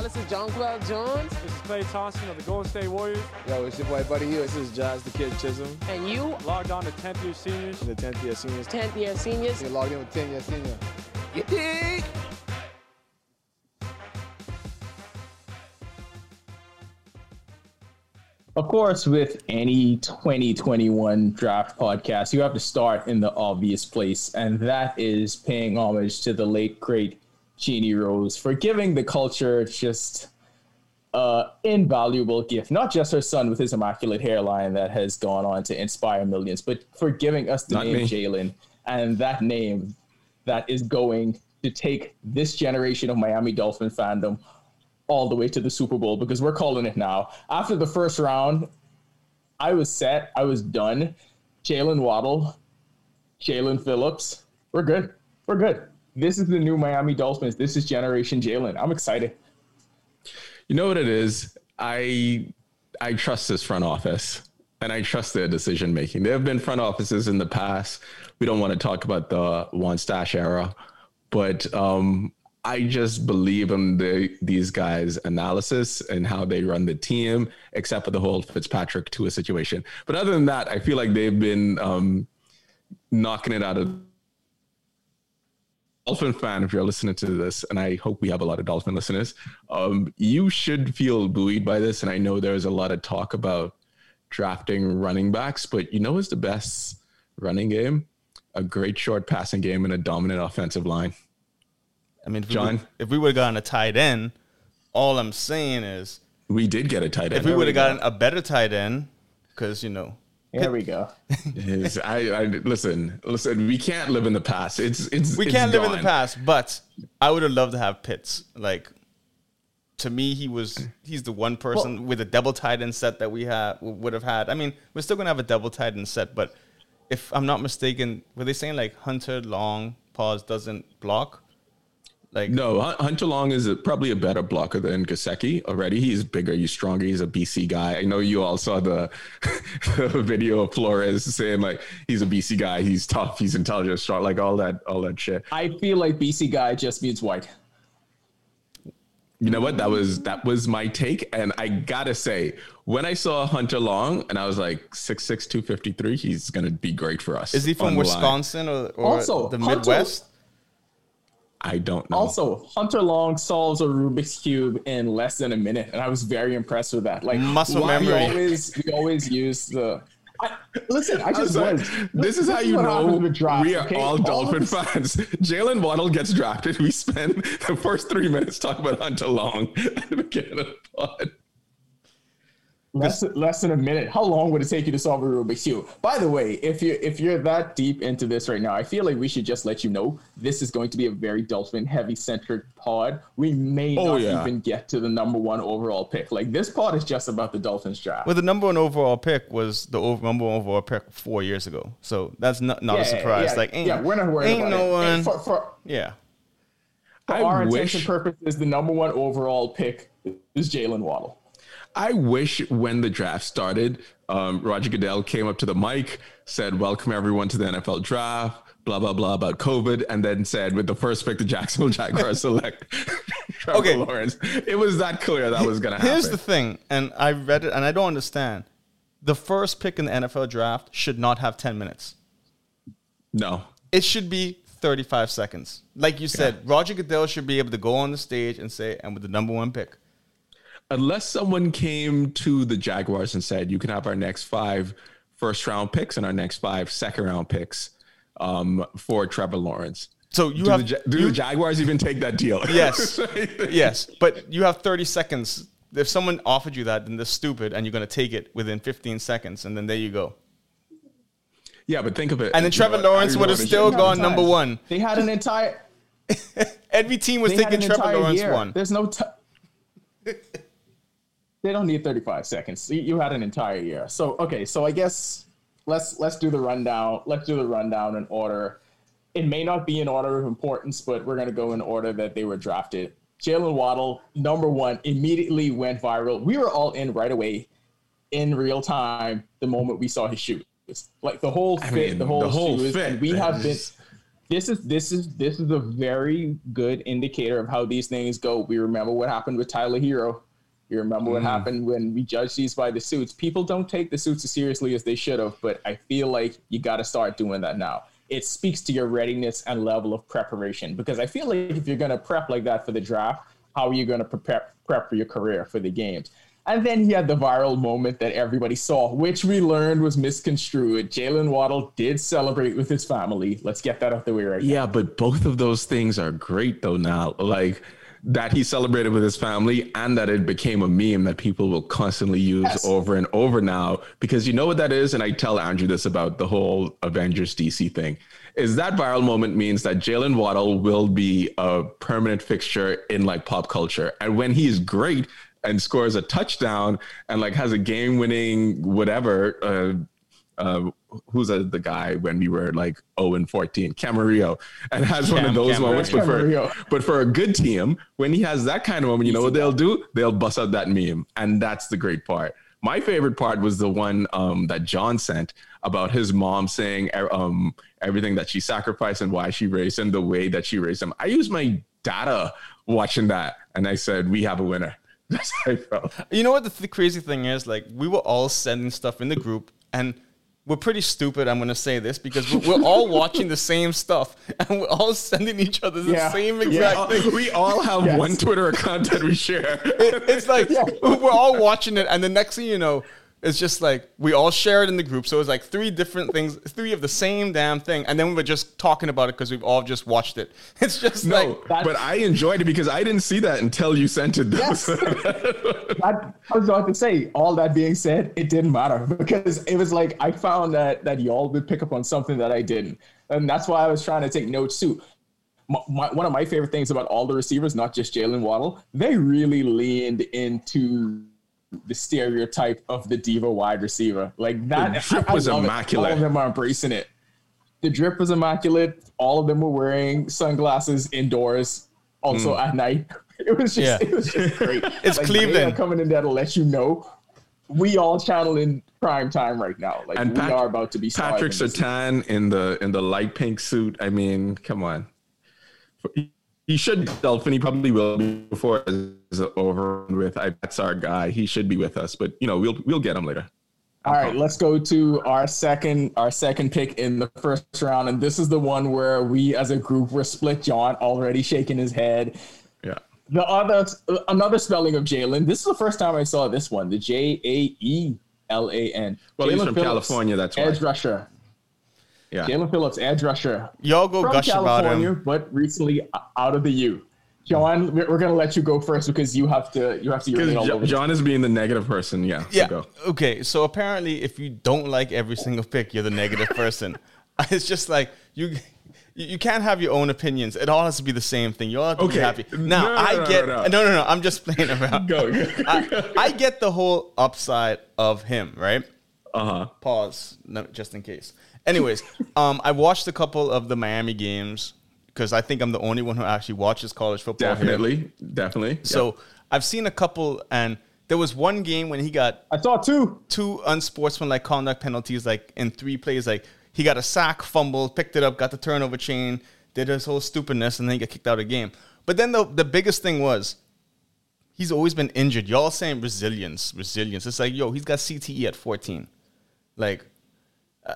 y'all. This is Jonquel Jones. This is Klay Thompson of the Golden State Warriors. Yo, it's your boy Buddy Hield. This is Jazz the Kid Chisholm. And you? Logged on to 10th year seniors. The 10th year seniors. 10th year seniors. You're logged in with 10 year senior. You dig? Of course, with any 2021 draft podcast, you have to start in the obvious place, and that is paying homage to the late, great Jeannie Rose for giving the culture just uh, invaluable gift. Not just her son with his immaculate hairline that has gone on to inspire millions, but for giving us the Not name me. Jalen and that name that is going to take this generation of Miami Dolphin fandom all the way to the Super Bowl because we're calling it now. After the first round, I was set. I was done. Jalen Waddle, Jaelan Phillips. We're good. We're good. This is the new Miami Dolphins. This is Generation Jalen. I'm excited. You know what it is? I I trust this front office and I trust their decision making. There have been front offices in the past. We don't want to talk about the one stash era, but um, I just believe in the, these guys' analysis and how they run the team, except for the whole Fitzpatrick to a situation. But other than that, I feel like they've been um, knocking it out of Dolphin fan, if you're listening to this, and I hope we have a lot of Dolphin listeners, um, you should feel buoyed by this. And I know there's a lot of talk about drafting running backs, but you know what's the best running game? A great short passing game and a dominant offensive line. I mean, if John? we if we would have gotten a tight end, all I'm saying is We did get a tight end. if we would have gotten a better tight end, because you know, Here we go. Is- I, I listen, listen. We can't live in the past. It's it's we it's can't live in the past. But I would have loved to have Pitts. Like to me, he was he's the one person with a double tight end set that we have would have had. I mean, we're still gonna have a double tight end set, but if I'm not mistaken, were they saying like Hunter Long pause doesn't block? Like No, Hunter Long is a, probably a better blocker than Gesicki already. He's bigger, he's stronger, he's a BC guy. I know you all saw the, the video of Flores saying like he's a BC guy, he's tough, he's intelligent, strong, like all that, all that shit. I feel like BC guy just means white. You know what? That was that was my take, and I gotta say, when I saw Hunter Long, and I was like 6'6", 253, he's gonna be great for us. is he from. Wisconsin or, or Also, the Hunter- Midwest? I don't know. Also, Hunter Long solves a Rubik's cube in less than a minute, and I was very impressed with that. Like Muscle why we memory. always we always use the. I, listen, I just sorry. was. This is how you know happens we are okay? all Dolphin this- fans. Jalen Waddle gets drafted. We spend the first three minutes talking about Hunter Long at the beginning of the pod. Less, less than a minute. How long would it take you to solve a Rubik's cube? By the way, if you if you're that deep into this right now, I feel like we should just let you know this is going to be a very dolphin heavy centric pod. We may Oh, not yeah. even get to the number one overall pick. Like this pod is just about the Dolphins draft. Well, the number one overall pick was the over, number one overall pick four years ago, so that's not not a surprise. Yeah, like, ain't, yeah, we're not worried ain't about no it. one. For, for, yeah, for I our wish- intention purposes, the number one overall pick is Jalen Waddle. I wish when the draft started, um, Roger Goodell came up to the mic, said, Welcome everyone to the NFL draft, blah, blah, blah about COVID, and then said, With the first pick, the Jacksonville Jaguars select Trevor Okay. Lawrence. It was that clear that was going to happen. here's the thing, and I read it, and I don't understand. The first pick in the NFL draft should not have ten minutes. no. It should be thirty-five seconds. Like you said, Roger Goodell should be able to go on the stage and say, "And with the number one pick." Unless someone came to the Jaguars and said, You can have our next five first round picks and our next five second round picks um, for Trevor Lawrence. So you do have the, do you- the Jaguars even take that deal? Yes. yes, but you have 30 seconds. If someone offered you that, then they're stupid, and you're going to take it within 15 seconds, and then there you go. Yeah, but think of it. And then Trevor know, Lawrence would have still gone number one. They had an entire. Every team was taking Trevor Lawrence year. one. There's no. T- they don't need 35 seconds. You- had an entire year. So okay. So I guess let's let's do the rundown. Let's do the rundown in order. It may not be in order of importance, but we're gonna go in order that they were drafted. Jalen Waddle, number one, immediately went viral. We were all in right away, in real time, the moment we saw his shoes. Like the whole fit, mean, the whole, the whole shoes, fit and we have been this is this is this is a very good indicator of how these things go. We remember what happened with Tyler Herro. You remember what mm-hmm. happened when we judged these by the suits. People don't take the suits as seriously as they should have, but I feel like you got to start doing that now. It speaks to your readiness and level of preparation because I feel like if you're going to prep like that for the draft, how are you going to prepare prep for your career for the games? And then he had the viral moment that everybody saw, which we learned was misconstrued. Jalen Waddle did celebrate with his family. Let's get that out the way right now. Yeah, but both of those things are great though now. Like that he celebrated with his family and that it became a meme that people will constantly use Yes. over and over now. Because you know what that is? And I tell Andrew this about the whole Avengers DC thing. Is that viral moment means that Jalen Waddle will be a permanent fixture in like pop culture. And when he's great and scores a touchdown and like has a game winning whatever uh uh, who's a, the guy when we were like 0 and 14, Camarillo, and has one of those Camarillo. moments. But for, but for a good team, when he has that kind of moment, you know what they'll do? They'll bust out that meme. And that's the great part. My favorite part was the one um, that John sent about his mom saying er- um, everything that she sacrificed and why she raised him the way that she raised him. I used my data watching that and I said, we have a winner. That's how I felt. You know what the th- crazy thing is? Like we were all sending stuff in the group, and we're pretty stupid. I'm gonna say this because we're, we're all watching the same stuff, and we're all sending each other the Yeah. same Yeah. exact uh, thing. We all have Yes. one Twitter account that we share. It- it's like we're all watching it, and the next thing you know, it's just like we all share it in the group. So it was like three different things, three of the same damn thing, and then we were just talking about it because we've all just watched it. It's just No, like but I enjoyed it because I didn't see that until you sent it. Yes. I, I was about to say, all that being said, it didn't matter because it was like I found that that y'all would pick up on something that I didn't, and that's why I was trying to take notes too. My, my, one of my favorite things about all the receivers, not just Jalen Waddle, they really leaned into the stereotype of the diva wide receiver. Like that, The drip I- I was love it. immaculate. All of them are embracing it. The drip was immaculate. All of them were wearing sunglasses indoors, also hmm. at night. It was just, Yeah. it was just great. It's Like, Cleveland. coming in there to let you know we all channeling prime time right now. Like And we Pat- are about to be Patrick Surtain in the in the light pink suit. I mean, come on. He should be Dolphin. He probably will be before it's over with. I, that's our guy. He should be with us, but you know we'll we'll get him later. All right, let's go to our second our second pick in the first round, and this is the one where we as a group were split. John already shaking his head. Yeah. The other another spelling of Jalen. This is the first time I saw this one. The J A E L A N. Well, he's from Phillips, California, that's why. edge rusher. Yeah. Jaelan Phillips, edge rusher. y'all go from gush about California, him. but recently out of the U. John, we're, we're gonna let you go first because you have to you have to urinate all Because over. John is being the negative person. Yeah. so Yeah. go. Okay. So apparently, if you don't like every single pick, you're the negative person. It's just like you. You can't have your own opinions. It all has to be the same thing. You all have to Okay. be happy. Now, No, no, I no, get no, no, no. no, no, I'm just playing around. Go. I, I get the whole upside of him, right? Uh huh. Pause, no, just in case. Anyways, um, I watched a couple of the Miami games because I think I'm the only one who actually watches college football. here. Definitely. Definitely. So I've seen a couple, and there was one game when he got I saw two. two unsportsmanlike conduct penalties, like in three plays. Like he got a sack, fumble, picked it up, got the turnover chain, did his whole stupidness, and then he got kicked out of the game. But then the the biggest thing was he's always been injured. Y'all saying resilience, resilience. It's like yo, he's got CTE at 14. Like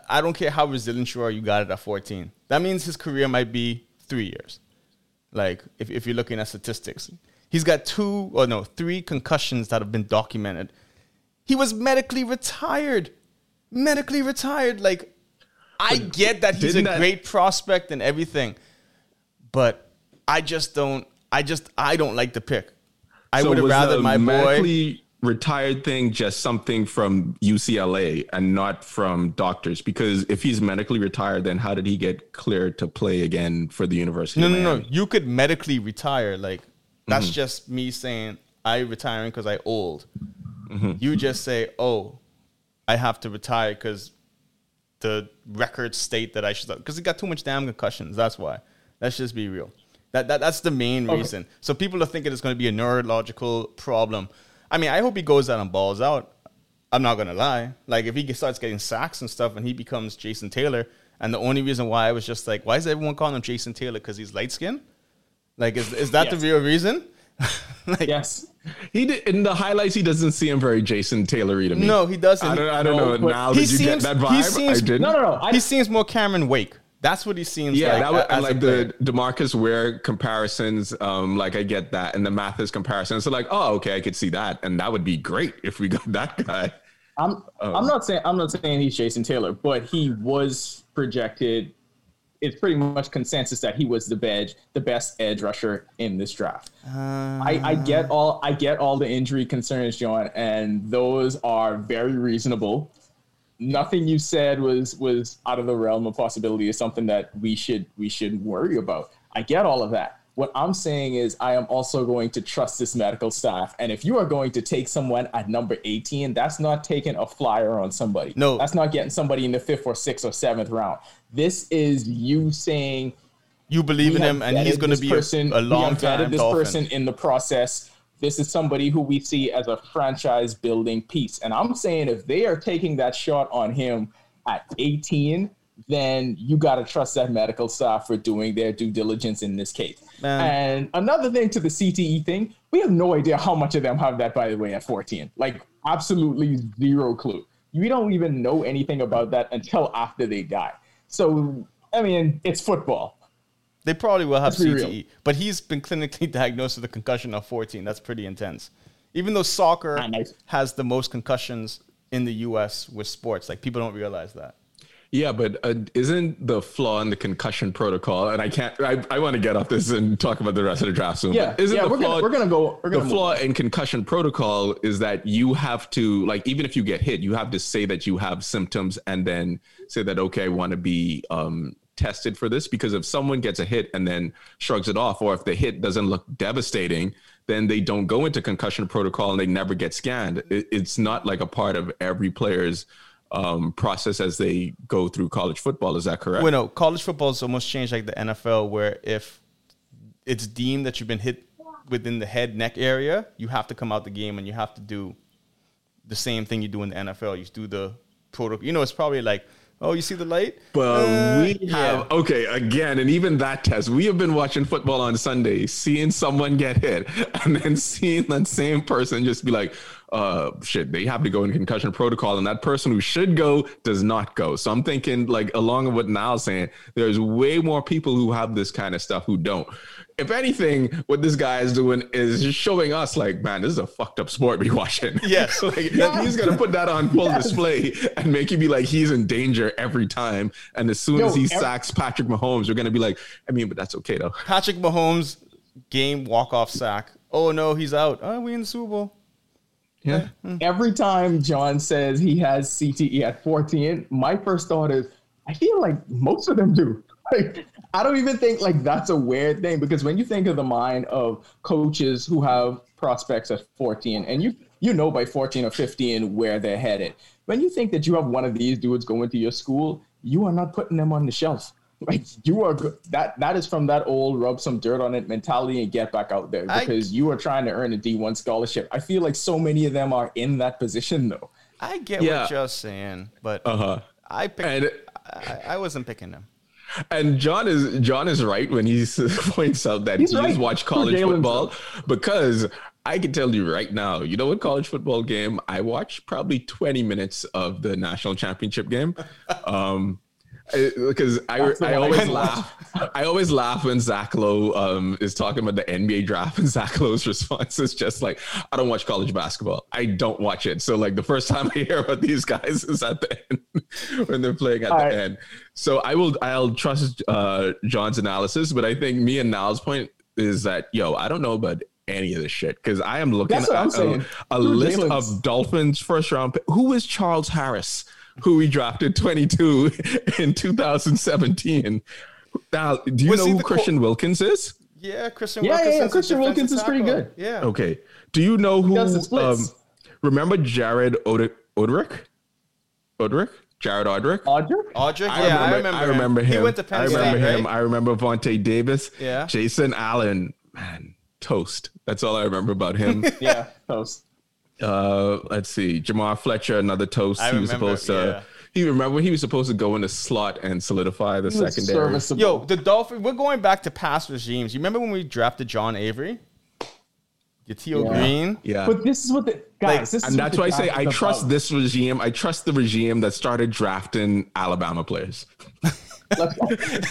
I- don't care how resilient you are, you got it at 14. That means his career might be three years. Like if, if you're looking at statistics, he's got two or no three concussions that have been documented. He was medically retired, medically retired. Like I get that he's a that- great prospect and everything, but I just don't. I just I don't like the pick. I So would have rather the my boy. Retired thing just something from UCLA and not from doctors? Because if he's medically retired, then how did he get cleared to play again for the University? No, no, no. You could medically retire. Like that's Mm-hmm. just me saying I retiring because I old. Mm-hmm. You just say, oh, I have to retire because the records state that I should. Because he got too much damn concussions. That's why. Let's just be real. That, that that's the main reason. So people are thinking it's going to be a neurological problem. I mean, I hope he goes out and balls out. I'm not gonna lie. Like if he starts getting sacks and stuff, and he becomes Jason Taylor, and the only reason why I was just like, why is everyone calling him Jason Taylor? Because he's light skinned. Like, is is that Yes. the real reason? like, Yes. He did, in the highlights. He doesn't seem very Jason Taylory to me. No, he doesn't. I don't. I don't No, know. Now he did you seems- get that he vibe? seems- I didn't. No, no, no. I, he seems more Cameron Wake. That's what he seems Yeah, like. that was, a- and as like the Demarcus Ware comparisons. Um, like I get that, and the Mathis comparisons. So like, oh, okay, I could see that, and that would be great if we got that guy. I'm Oh. I'm not saying I'm not saying he's Jason Taylor, but he was projected. It's pretty much consensus that he was the best the best edge rusher in this draft. I, I get all I get all the injury concerns, John, and those are very reasonable. Nothing you said was was out of the realm of possibility. Is something that we should we should worry about. I get all of that. What I'm saying is, I am also going to trust this medical staff. And if you are going to take someone at number 18, that's not taking a flyer on somebody. No. that's not getting somebody in the fifth or sixth or seventh round. This is you saying you believe in him, and he's going to be person, a, long time this Dolphin. person in the process. This is somebody who we see as a franchise building piece. And I'm saying if they are taking that shot on him at 18, then you got to trust that medical staff for doing their due diligence in this case. Man. And another thing to the CTE thing, we have no idea how much of them have that, by the way, at 14. Like, absolutely zero clue. We don't even know anything about that until after they die. So, I mean, it's football. They probably will have Let's real. CTE, but he's been clinically diagnosed with a concussion of 14. That's pretty intense. Even though soccer Ah, nice. has the most concussions in the U.S. with sports, like people don't realize that. Yeah, but uh, isn't the flaw in the concussion protocol? And I can't. I, I want to get off this and talk about the rest of the draft soon. Yeah, isn't yeah, the we're flaw? gonna we're gonna go. We're the gonna flaw in concussion protocol is that you have to like even if you get hit you have to say that you have symptoms and then say that okay i want to be um, tested for this because if someone gets a hit and then shrugs it off or if the hit doesn't look devastating then they don't go into concussion protocol and they never get scanned it's not like a part of every player's um, process as they go through college football is that correct Well, no, college football is almost changed like the NFL, where if it's deemed that you've been hit within the head neck area, you have to come out the game and you have to do the same thing you do in the NFL. You do the protocol. You know, it's probably like, oh, you see the light? But Uh, we have okay again, and even that test. We have been watching football on Sunday, seeing someone get hit, and then seeing that same person just be like, "Uh, shit, they have to go in concussion protocol," and that person who should go does not go. So I'm thinking, like, along with what Niall's saying, there's way more people who have this kind of stuff who don't. If anything, what this guy is doing is showing us, like, man, this is a fucked up sport we watching. Yes. like, he's gonna put that on full display and make you be like he's in danger every time. And as soon Yo, as he ev- sacks Patrick Mahomes, you're gonna be like, I mean, but that's okay though. Patrick Mahomes game walk off sack. Oh no, he's out. Oh, we in the Super Bowl. Yeah. Eh, hmm. every time John says he has CTE at 14, my first thought is, I feel like most of them do. Like, I don't even think like that's a weird thing because when you think of the mind of coaches who have prospects at 14, and you you know by 14 or 15 where they're headed. When you think that you have one of these dudes going to your school, you are not putting them on the shelf. Like you are go- that that is from that old rub some dirt on it mentality and get back out there I- because you are trying to earn a D1 scholarship. I feel like so many of them are in that position though. I get Yeah. what you're saying, but Uh huh. I picked. And I, I wasn't picking him. And John is John is right when he points out that He's he's, right. watched college football because I can tell you right now, you know what college football game I watched probably 20 minutes of the national championship game. Um because I, I always laugh. I always laugh when Zach Lowe um, is talking about the NBA draft, and Zach Lowe's response is just like, "I don't watch college basketball. I don't watch it." So like the first time I hear about these guys is at the end when they're playing at All the right. end. So I will I'll trust uh, John's analysis, but I think me and Niall's point is that yo, I don't know about any of this shit because I am looking at a, a list Jalen's- of Dolphins first round. pick. Who is Charles Harris? Who we drafted 22 in 2017. Now, do you Was know who the co- Christian Wilkins is? Yeah, Christian. Yeah, yeah, yeah, Christian defensive Wilkins is pretty good. Yeah. Okay. Do you know who? does the splits. Um, remember Jared Od- Oderick? Oderick? Jared Oderick? Audrey? Audric. I yeah, remember, I remember. I remember him. He went to Penn I remember State, him. right? I remember Vontae Davis. Yeah. Jason Allen. Man, toast. That's all I remember about him. Yeah, toast. Uh, let's see. Jamar Fletcher, another toast. I he was remember, supposed to. yeah. He remember he was supposed to go in the slot and solidify the secondary. Yo, the Dolphins. We're going back to past regimes. You remember when we drafted John Avery, Yatil Yeah. Green? Yeah. But this is what the guys. this and what that's why I say I trust about. this regime. I trust the regime that started drafting Alabama players.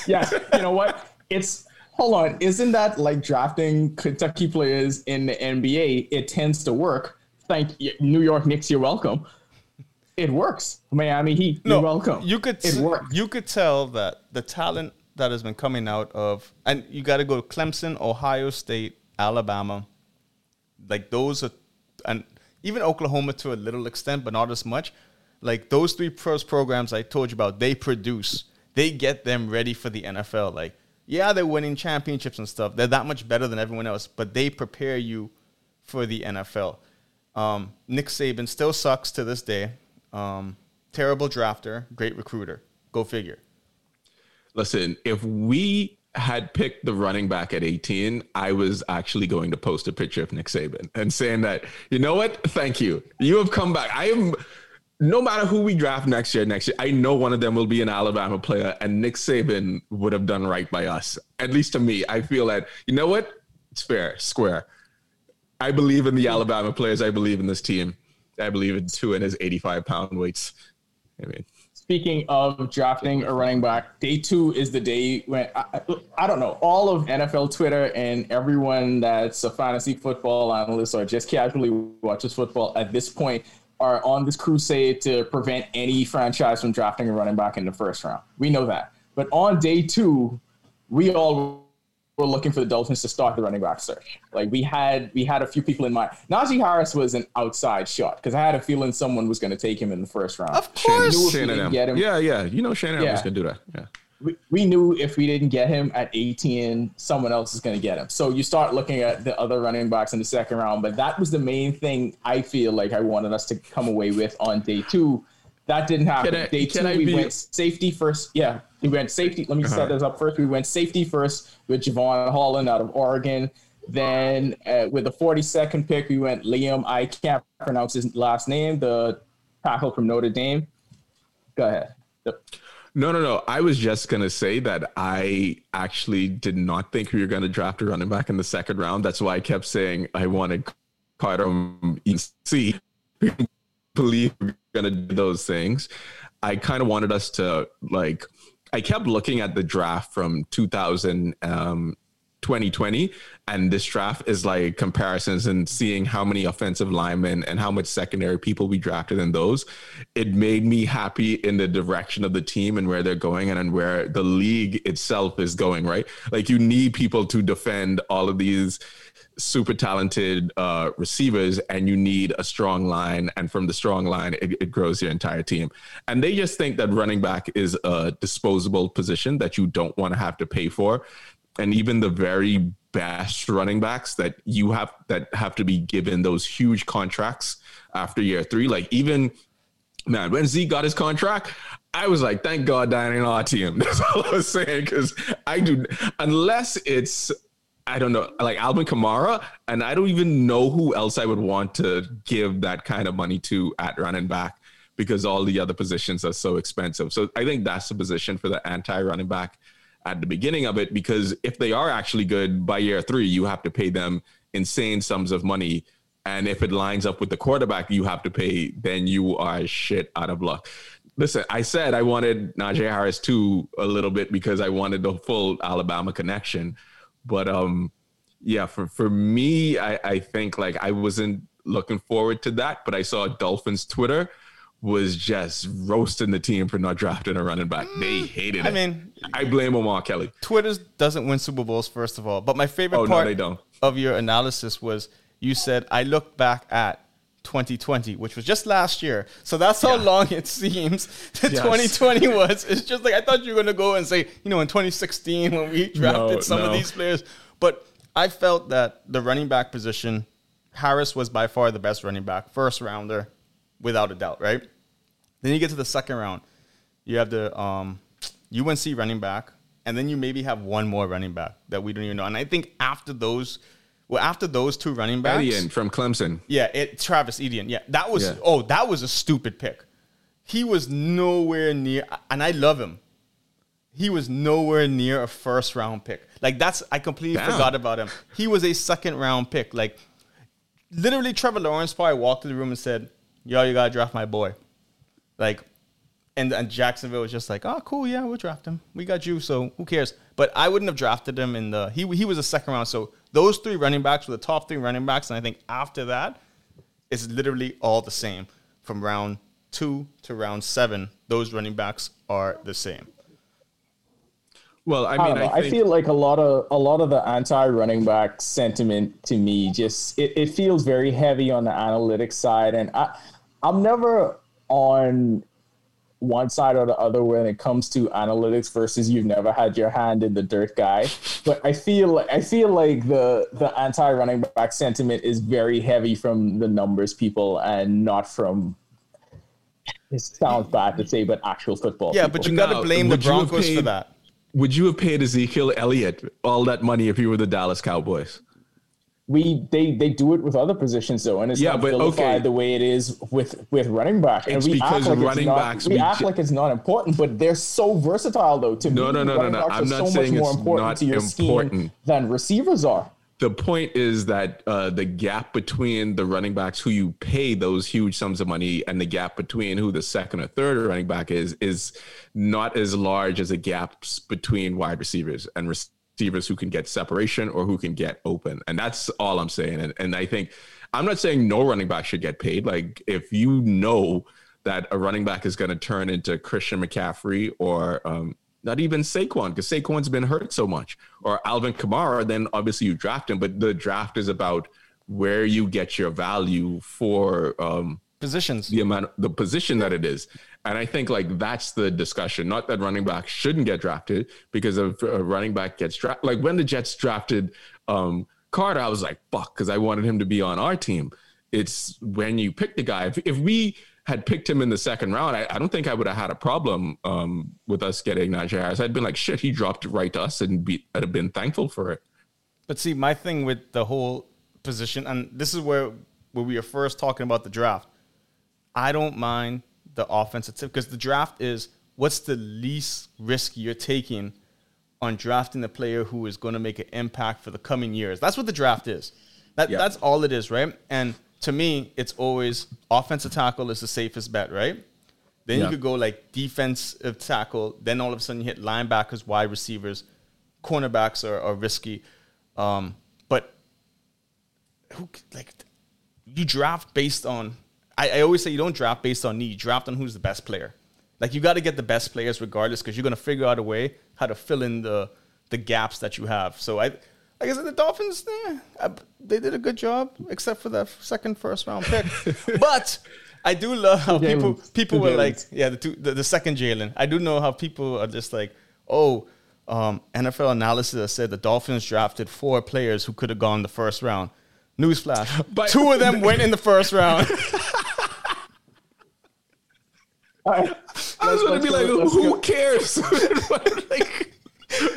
Yeah, you know what? It's hold on. Isn't that like drafting Kentucky players in the NBA? It tends to work. Thank New York Knicks. You're welcome. It works. Miami Heat. You're welcome. You could It works. you could tell that the talent that has been coming out of and you got to go to Clemson, Ohio State, Alabama. Like those are and even Oklahoma to a little extent, but not as much. Like those three first programs I told you about, they produce. They get them ready for the NFL. Like yeah, they're winning championships and stuff. They're that much better than everyone else, but they prepare you for the NFL. Um, Nick Saban still sucks to this day. Um, terrible drafter, great recruiter. Go figure. Listen, if we had picked the running back at 18, I was actually going to post a picture of Nick Saban and saying that, you know what? Thank you. You have come back. I am no matter who we draft next year, next year, I know one of them will be an Alabama player, and Nick Saban would have done right by us. At least to me, I feel that you know what? It's fair, square. I believe in the Alabama players. I believe in this team. I believe in Tua and his 85 pound weights. I mean, Speaking of drafting a running back, day two is the day when I, I- don't know all of NFL Twitter and everyone that's a fantasy football analyst or just casually watches football at this point are on this crusade to prevent any franchise from drafting a running back in the first round. We know that, but on day two, we all were looking for the Dolphins to start the running back search. Like we had, we had a few people in mind. Najee Harris was an outside shot because I had a feeling someone was going to take him in the first round. Of Shannon, course. knew if we Shannon didn't M. get him- Yeah, yeah. You know Shannon M Yeah. was gonna do that. Yeah. we, we knew if we didn't get him at 18, someone else is going to get him. So you start looking at the other running backs in the second round. But that was the main thing I feel like I wanted us to come away with on day two. That didn't happen. Can I- day can two, I we be- went safety first. Yeah, we went safety. Let me set this up first. We went safety first with Jevon Holland out of Oregon. Then uh, with the 42nd pick, we went Liam. I can't pronounce his last name. The tackle from Notre Dame. Go ahead. The- No, no, no. I was just gonna say that I actually did not think we were gonna draft a running back in the second round. That's why I kept saying I wanted Carter EC. Believe we're gonna do those things. I kind of wanted us to like. I kept looking at the draft from 2000, um, 2020, and this draft is like comparisons and seeing how many offensive linemen and how much secondary people we drafted in those. It made me happy in the direction of the team and where they're going and, and where the league itself is going, right? Like you need people to defend all of these super talented uh, receivers and you need a strong line and from the strong line it, it grows your entire team and they just think that running back is a disposable position that you don't want to have to pay for and even the very best running backs that you have that have to be given those huge contracts after year three like even man, when Zeke got his contract, I was like, thank God that ain't our team. That's all I was saying. Cause I do, unless it's, I don't know, like Alvin Kamara, and I don't even know who else I would want to give that kind of money to at running back because all the other positions are so expensive. So I think that's the position for the anti running back at the beginning of it because if they are actually good by year three, you have to pay them insane sums of money. And if it lines up with the quarterback you have to pay, then you are shit out of luck. Listen, I said I wanted Najee Harris too a little bit because I wanted the full Alabama connection. But um, yeah, for, for me, I, I think like I wasn't looking forward to that, but I saw Dolphins Twitter was just roasting the team for not drafting a running back. They hated it. I mean, I blame Omar Kelly. Twitter doesn't win Super Bowls, first of all. But my favorite Oh, no, part don't. of your analysis was you said, I look back at 2020, which was just last year. So that's how Yeah. long it seems that Yes. 2020 was. It's just like I thought you were going to go and say, you know, in 2016 when we drafted No, some of these players. But I felt that the running back position, Harris was by far the best running back, first rounder, without a doubt, right? Then you get to the second round. You have the um, UNC running back, and then you maybe have one more running back that we don't even know. And I think after those, well, after those two running backs, Ian from Clemson. yeah, it Travis Etienne. Yeah, that was Yeah. oh, that was a stupid pick. he was nowhere near, and I love him. He was nowhere near a first round pick. Like that's I completely Damn. forgot about him. He was a second round pick. Like literally, Trevor Lawrence probably walked to the room and said, "Yo, you gotta draft my boy." Like, and and Jacksonville was just like, "Oh, cool, yeah, we'll draft him. We got you, so who cares?" But I wouldn't have drafted him in the he he was a second round. So those three running backs were the top three running backs, and I think after that, it's literally all the same from round two to round seven. Those running backs are the same. Well, I I, mean, don't. I, I, think, feel like a lot of a lot of the anti-running back sentiment to me just it, it feels very heavy on the analytics side, and I I'm never on one side or the other when it comes to analytics versus you've never had your hand in the dirt guy. But I feel I feel like the the anti-running back sentiment is very heavy from the numbers people and not from. It sounds bad to say, but actual football. Yeah, people. but you got to Now, blame the would you have Broncos for paid- that. would you have paid Ezekiel Elliott all that money if you were the Dallas Cowboys? We they they do it with other positions though, and it's Yeah, not but okay. the way it is with with running back. And It's we because act like running it's not, backs we be- act like it's not important, but they're so versatile though. To No, me, no, no, no, no. I'm not so saying much more it's important not to your important. than receivers are. The point is that uh, the gap between the running backs who you pay those huge sums of money and the gap between who the second or third running back is is not as large as the gaps between wide receivers and receivers who can get separation or who can get open. And that's all I'm saying. And, and I think I'm not saying no running back should get paid. Like if you know that a running back is going to turn into Christian McCaffrey or um, not even Saquon, because Saquon's been hurt so much, or Alvin Kamara, then obviously you draft him. But the draft is about where you get your value for um, Positions. the amount, the position that it is. And I think like that's the discussion. Not that running back shouldn't get drafted because if a running back gets drafted, like when the Jets drafted um, Carter, I was like, fuck, because I wanted him to be on our team. It's when you pick the guy. If, if we had picked him in the second round, I, I don't think I would have had a problem um, with us getting Najee Harris. I'd been like, shit, he dropped right to us and be, I'd have been thankful for it. But see, my thing with the whole position, and this is where where we were first talking about the draft. I don't mind the offensive tip because the draft is what's the least risk you're taking on drafting the player who is going to make an impact for the coming years. That's what the draft is. That Yeah. that's all it is, right? And to me, it's always offensive tackle is the safest bet, right? Then Yeah. you could go like defensive tackle. Then all of a sudden you hit linebackers, wide receivers, cornerbacks are, are risky. Um, but who like you draft based on? I, I always say you don't draft based on need. You draft on who's the best player. Like you got to get the best players regardless, because you're gonna figure out a way how to fill in the the gaps that you have. So I, like I said, the Dolphins, eh, I- they did a good job, except for that second first round pick. but I do love how people people Two were like, yeah, the, two, the the second Jalen. I do know how people are just like, oh, um, NFL analysis has said the Dolphins drafted four players who could have gone the first round. Newsflash: two of them went in the first round. Right. I was going to be like, let's who go. cares? like,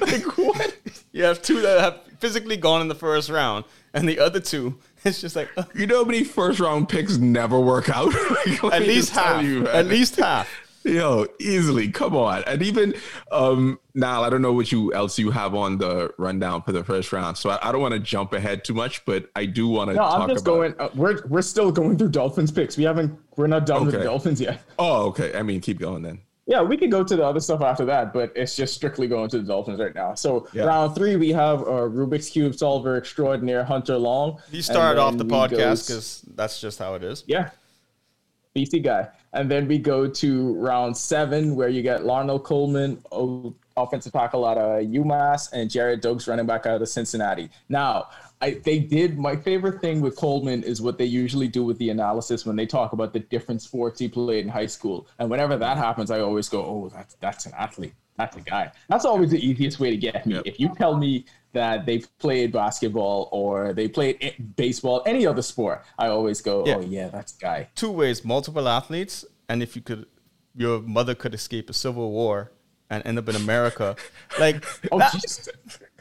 like what? you have two that have physically gone in the first round, and the other two, it's just like uh, You know how many first round picks never work out? Like, at least half. you, at least half. Yo, easily. Come on. And even um now I don't know what you else you have on the rundown for the first round. So I, I don't want to jump ahead too much, but I do want to No, talk I'm just about going. Uh, we're we're still going through Dolphins picks. We haven't. We're not done with the Dolphins yet. Oh, okay. I mean keep going then. Yeah, we could go to the other stuff after that, but it's just strictly going to the Dolphins right now. So Yeah. round three, we have uh, Rubik's cube solver extraordinaire Hunter Long. He started off the podcast because that's just how it is. Yeah. BC guy. And then we go to round seven, where you get Larnell Coleman, offensive tackle out of UMass, and Gerrid Doaks, running back out of Cincinnati. Now, I, they did my favorite thing with Coleman is what they usually do with the analysis when they talk about the different sports he played in high school. And whenever that happens, I always go, "Oh, that's that's an athlete. That's a guy." That's always the easiest way to get me. Yep. If you tell me that they played basketball or they played baseball, any other sport, I always go, Yeah. "Oh yeah, that's a guy." Two ways: multiple athletes, and if you could, your mother could escape a civil war and end up in America. Like Oh, that,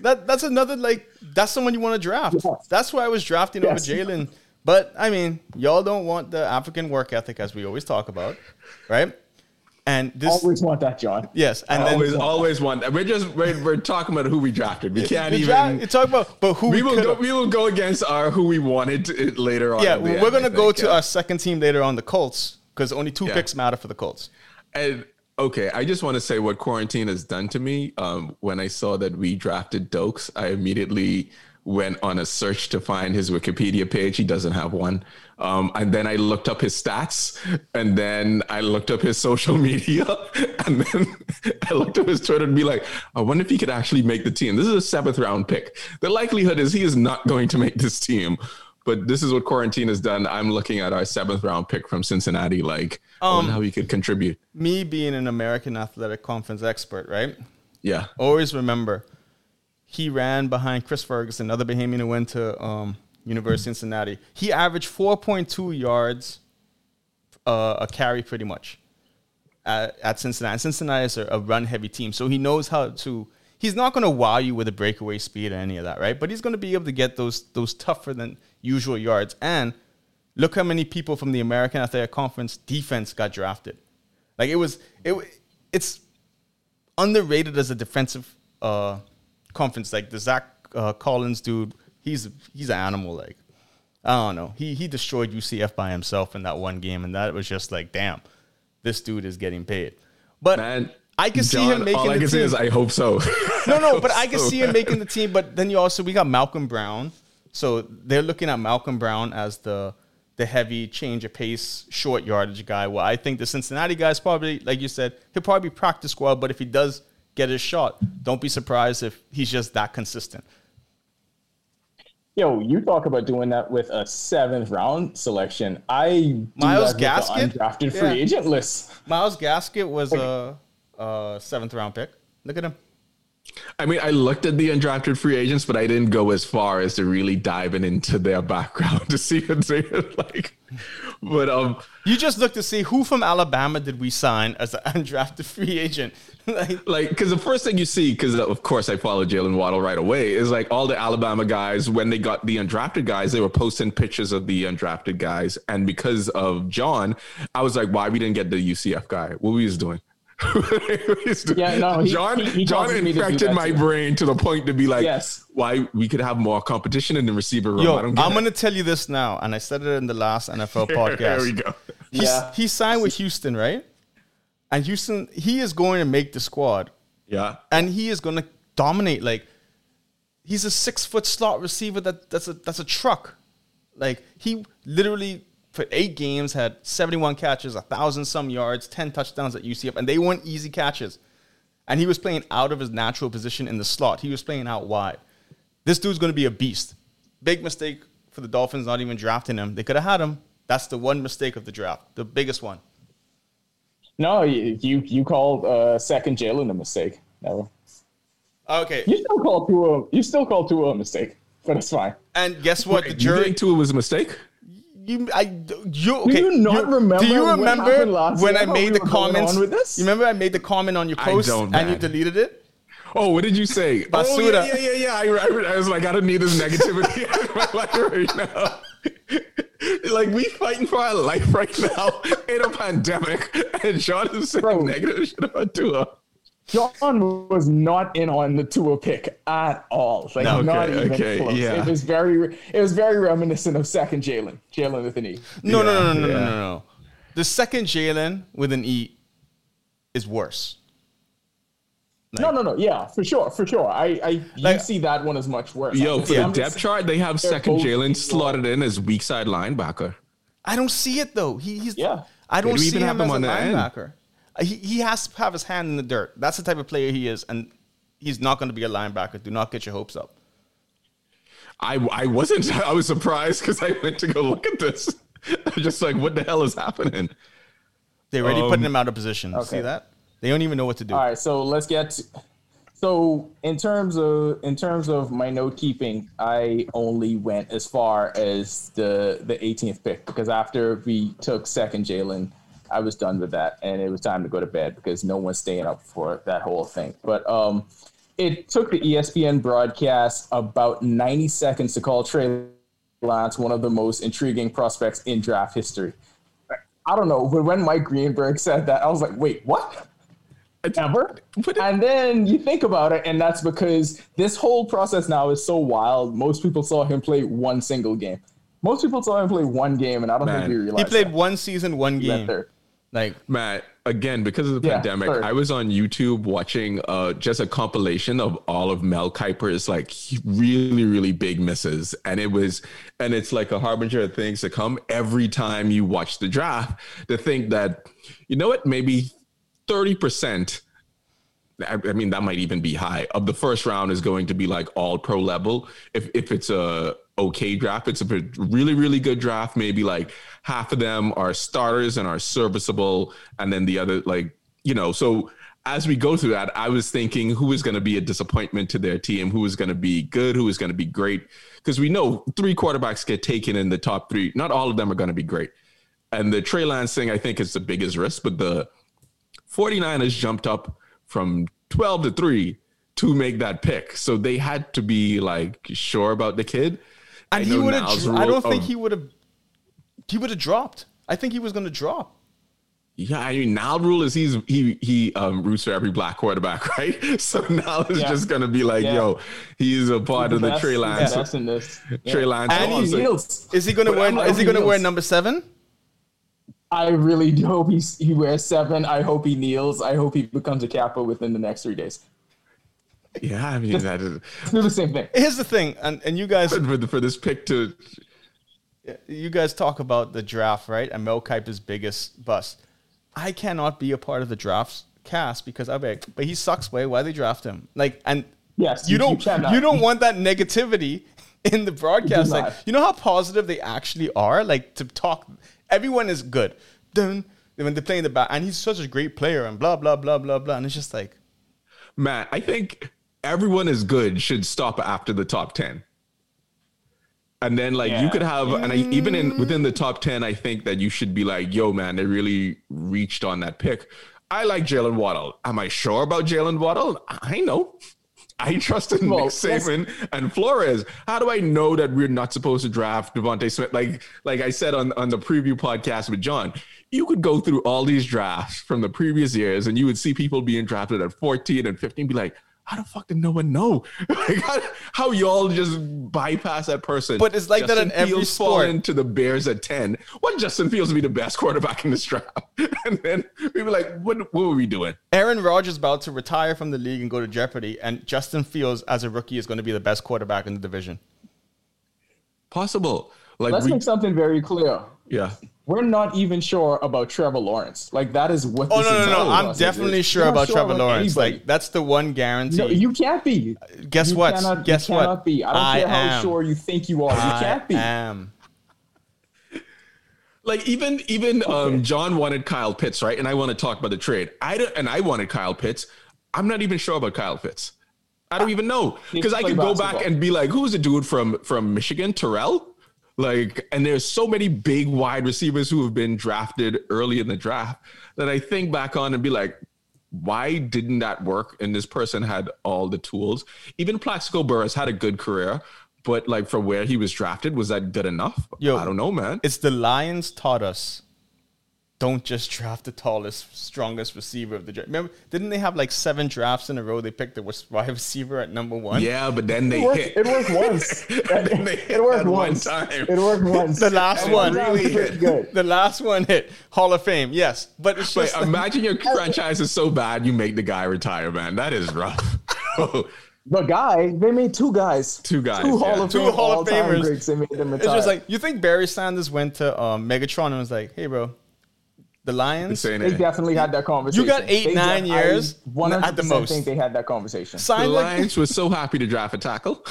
that, That's another like that's someone you want to draft. That's why I was drafting Yes. over Jalen. But I mean, y'all don't want the African work ethic as we always talk about, right? And this, Always want that, John. yes, and then always, always want. We're just we're, we're talking about who we drafted. We can't the even. draft, talk about, but who we we, will go. We will go against our who we wanted to, later on. Yeah, we're end, gonna I go think, to yeah. our second team later on, the Colts, because only two Yeah. picks matter for the Colts. And okay, I just want to say what quarantine has done to me. Um, when I saw that we drafted Doaks, I immediately went on a search to find his Wikipedia page. He doesn't have one. Um, and then I looked up his stats, and then I looked up his social media, and then I looked up his Twitter and be like, I wonder if he could actually make the team. This is a seventh round pick. The likelihood is he is not going to make this team. But this is what quarantine has done. I'm looking at our seventh round pick from Cincinnati. Like, Um, how he could contribute. Me being an American Athletic Conference expert, right? Yeah. Always remember, he ran behind Chris Ferguson, another Bahamian who went to um, University of Cincinnati. He averaged 4.2 yards uh, a carry, pretty much, at, at Cincinnati. Cincinnati is a, a run-heavy team, so he knows how to. He's not going to wow you with a breakaway speed or any of that, right? But he's going to be able to get those those tougher than usual yards. And look how many people from the American Athletic Conference defense got drafted. Like it was it it's underrated as a defensive uh, conference. Like the Zach uh, Collins dude, he's he's an animal. Like I don't know, he he destroyed UCF by himself in that one game, and that was just like, damn, this dude is getting paid. But Man, I can see him making All I the can say team. is I hope so. No, no, but I can So see him making the team. But then you also we got Malcolm Brown, so they're looking at Malcolm Brown as the the heavy change of pace, short yardage guy. Well, I think the Cincinnati guy's probably like you said, he'll probably be practice squad. But if he does get his shot, don't be surprised if he's just that consistent. Yo, you talk about doing that with a seventh round selection. I Myles the Gaskin? undrafted Yeah. free agent list. Myles Gaskin was a, a seventh round pick. Look at him. I mean, I looked at the undrafted free agents, but I didn't go as far as to really diving into their background to see what they were like. But um, You just look to see who from Alabama did we sign as an undrafted free agent. like, like, because the first thing you see, because of course I followed Jalen Waddle right away, is like all the Alabama guys when they got the undrafted guys, they were posting pictures of the undrafted guys, and because of John, I was like, why we didn't get the UCF guy? What were we was doing? What we was doing. Yeah, no, he- John. he- he John causes me to do infected my too. brain to the point to be like, Yes. why we could have more competition in the receiver room. Yo, I I'm don't get it. going to tell you this now, and I said it in the last NFL podcast. There we go. He's, Yeah. he signed with Houston, right? And Houston, he is going to make the squad, Yeah. and he is going to dominate. Like, he's a six foot slot receiver that that's a that's a truck. Like he literally for eight games had 71 catches, a thousand some yards, 10 touchdowns at UCF, and they weren't easy catches. And he was playing out of his natural position in the slot. He was playing out wide. This dude's going to be a beast. Big mistake for the Dolphins not even drafting him. They could have had him. That's the one mistake of the draft, the biggest one. No, you you, you called uh, second Jalen a mistake. Never. Okay. You still called Tua. You still called Tua a mistake, but it's fine. And guess what? Wait, the you jury. think Tua was a mistake? You, I, you, okay. Do you not remember Do you remember last when? I I made we the were comments? on with this. You remember I made the comment on your post don't, and you deleted it? Oh, what did you say? Oh, yeah, yeah, yeah, yeah. I, I, I was like, I don't need this negativity in my life right now. like, we fighting for our life right now in a pandemic, and Sean is saying Bro. negative shit about Tua. John was not in on the Tua pick at all. Like No, not even okay, close. yeah. It was very it was very reminiscent of second Jalen. Jalen with an E. No, no, Yeah, no, no, no, yeah. no, no, no. The second Jalen with an E is worse. No, no, no. Yeah, for sure, for sure. I, I Like- you see that one as much worse. Yo, for Yeah. the depth chart, they have second Jalen slotted in as weak side linebacker. I don't see it though. He, he's Yeah. I don't see even him have him as a on the end. linebacker. Uh, He, he has to have his hand in the dirt. That's the type of player he is, and he's not going to be a linebacker. Do not get your hopes up. I, I wasn't. I was surprised because I went to go look at this. I was just like, what the hell is happening? They're already Um, putting him out of position. See that? They don't even know what to do. All right, so let's get. To, so in terms of in terms of my note keeping, I only went as far as the the 18th pick because after we took second Jalen, I was done with that, and it was time to go to bed because no one's staying up for that whole thing. But um, it took the ESPN broadcast about 90 seconds to call Trey Lance one of the most intriguing prospects in draft history. I don't know, but when Mike Greenberg said that, I was like, wait, what? Ever? It- and then you think about it, and that's because this whole process now is so wild. Most people saw him play one single game. Most people saw him play one game, and I don't Man. think we He realized He played that. one season, one game. Like Matt, again, because of the Yeah, pandemic, third. I was on YouTube watching uh, just a compilation of all of Mel Kiper's like really, really big misses. And it was, and it's like a harbinger of things to come every time you watch the draft to think that, you know what, maybe 30%. I I mean, that might even be high. Of the first round is going to be like all pro level. If if it's a okay draft, it's a really really good draft. Maybe like half of them are starters and are serviceable, and then the other like you know. So as we go through that, I was thinking who is going to be a disappointment to their team, who is going to be good, who is going to be great, because we know three quarterbacks get taken in the top three. Not all of them are going to be great, and the Trey Lance thing I think is the biggest risk, but the 49ers jumped up from 12 to 3 to make that pick. So they had to be like sure about the kid. I and he would Niles have. I don't think he would have. He would have dropped. I think he was going to drop. Yeah, I mean now rule is he's he he um roots for every black quarterback, right? So now it's Yeah. just gonna be like, Yeah. yo, he's a part of the Best- Trey Lance. best in this. Trey Lance. And Oh, he so- Kneels. Is he going to But I'm wear? Is he going to he wear number seven? I really hope he's, he wears seven. I hope he kneels. I hope he becomes a Kappa within the next three days. Yeah, I mean that is Do the same thing. Here's the thing, and and you guys, for, the, for this pick to you guys talk about the draft, right? And Mel Kiper's biggest bust. I cannot be a part of the drafts cast because I beg, but he sucks. Way why they draft him? Like, and Yes, you you- you don't cannot. you don't want that negativity in the broadcast. not. Like, you know how positive they actually are. Like to talk, everyone is good. Dun, when they're playing the back, and he's such a great player, and blah blah blah blah blah, and it's just like, Matt, I think everyone is good should stop after the top 10. And then like you could have and I, even in within the top 10 I think that you should be like, "Yo man, they really reached on that pick." I like Jaylen Waddle. Am I sure about Jaylen Waddle? I know. I trusted Well, Nick Saban and Flores. How do I know that we're not supposed to draft Devonta Smith? Like, like I said on, on the preview podcast with John, you could go through all these drafts from the previous years and you would see people being drafted at 14 and 15, be like, how the fuck did no one know? Like, how, how y'all just bypass that person? But it's like that in every Fields fall sport. into the Bears at 10. What Justin Fields would be the best quarterback in this draft? And then we were like, what, what were we doing? Aaron Rodgers about to retire from the league and go to Jeopardy, and Justin Fields as a rookie is going to be the best quarterback in the division. Possible. Like, Let's we, make something very clear. yeah. We're not even sure about Trevor Lawrence. Like that is what. Oh this no no no! I'm process definitely is. sure We're not about Trevor Lawrence. anybody. Like that's the one guarantee. no, you can't be. Guess You what? Cannot, Guess you what? cannot be. I don't I care how am. sure you think you are. You I can't be. am. Like even even um, John wanted Kyle Pitts, right? And I want to talk about the trade. I don't, and I wanted Kyle Pitts. I'm not even sure about Kyle Pitts. I don't even know because I could go back and be like, who's the dude from from Michigan, Terrell? Like, and there's so many big wide receivers who have been drafted early in the draft that I think back on and be like, why didn't that work? And this person had all the tools. Even Plaxico Burress had a good career, but like for where he was drafted, was that good enough? Yo, I don't know, man. It's the Lions taught us. Don't just draft the tallest, strongest receiver of the draft. Remember, didn't they have like seven drafts in a row? They picked the wide receiver at number one. Yeah, but then they It worked, hit. it worked once. then they hit it worked once. one time. It worked once. The last And one. Really pretty good. The last one hit Hall of Fame. Yes, but it's But just like- imagine your franchise is so bad you make the guy retire, man. That is rough. The guy, they made two guys. Two guys, Two Hall yeah. of Two Fame Hall of Famers. greats. They made them it's just like you think Barry Sanders went to um, Megatron and was like, "Hey, bro, the Lions they definitely had that conversation. You got eight, They nine def- years I 100% at the most. think they had that conversation. The signed like Lions was so happy to draft a tackle.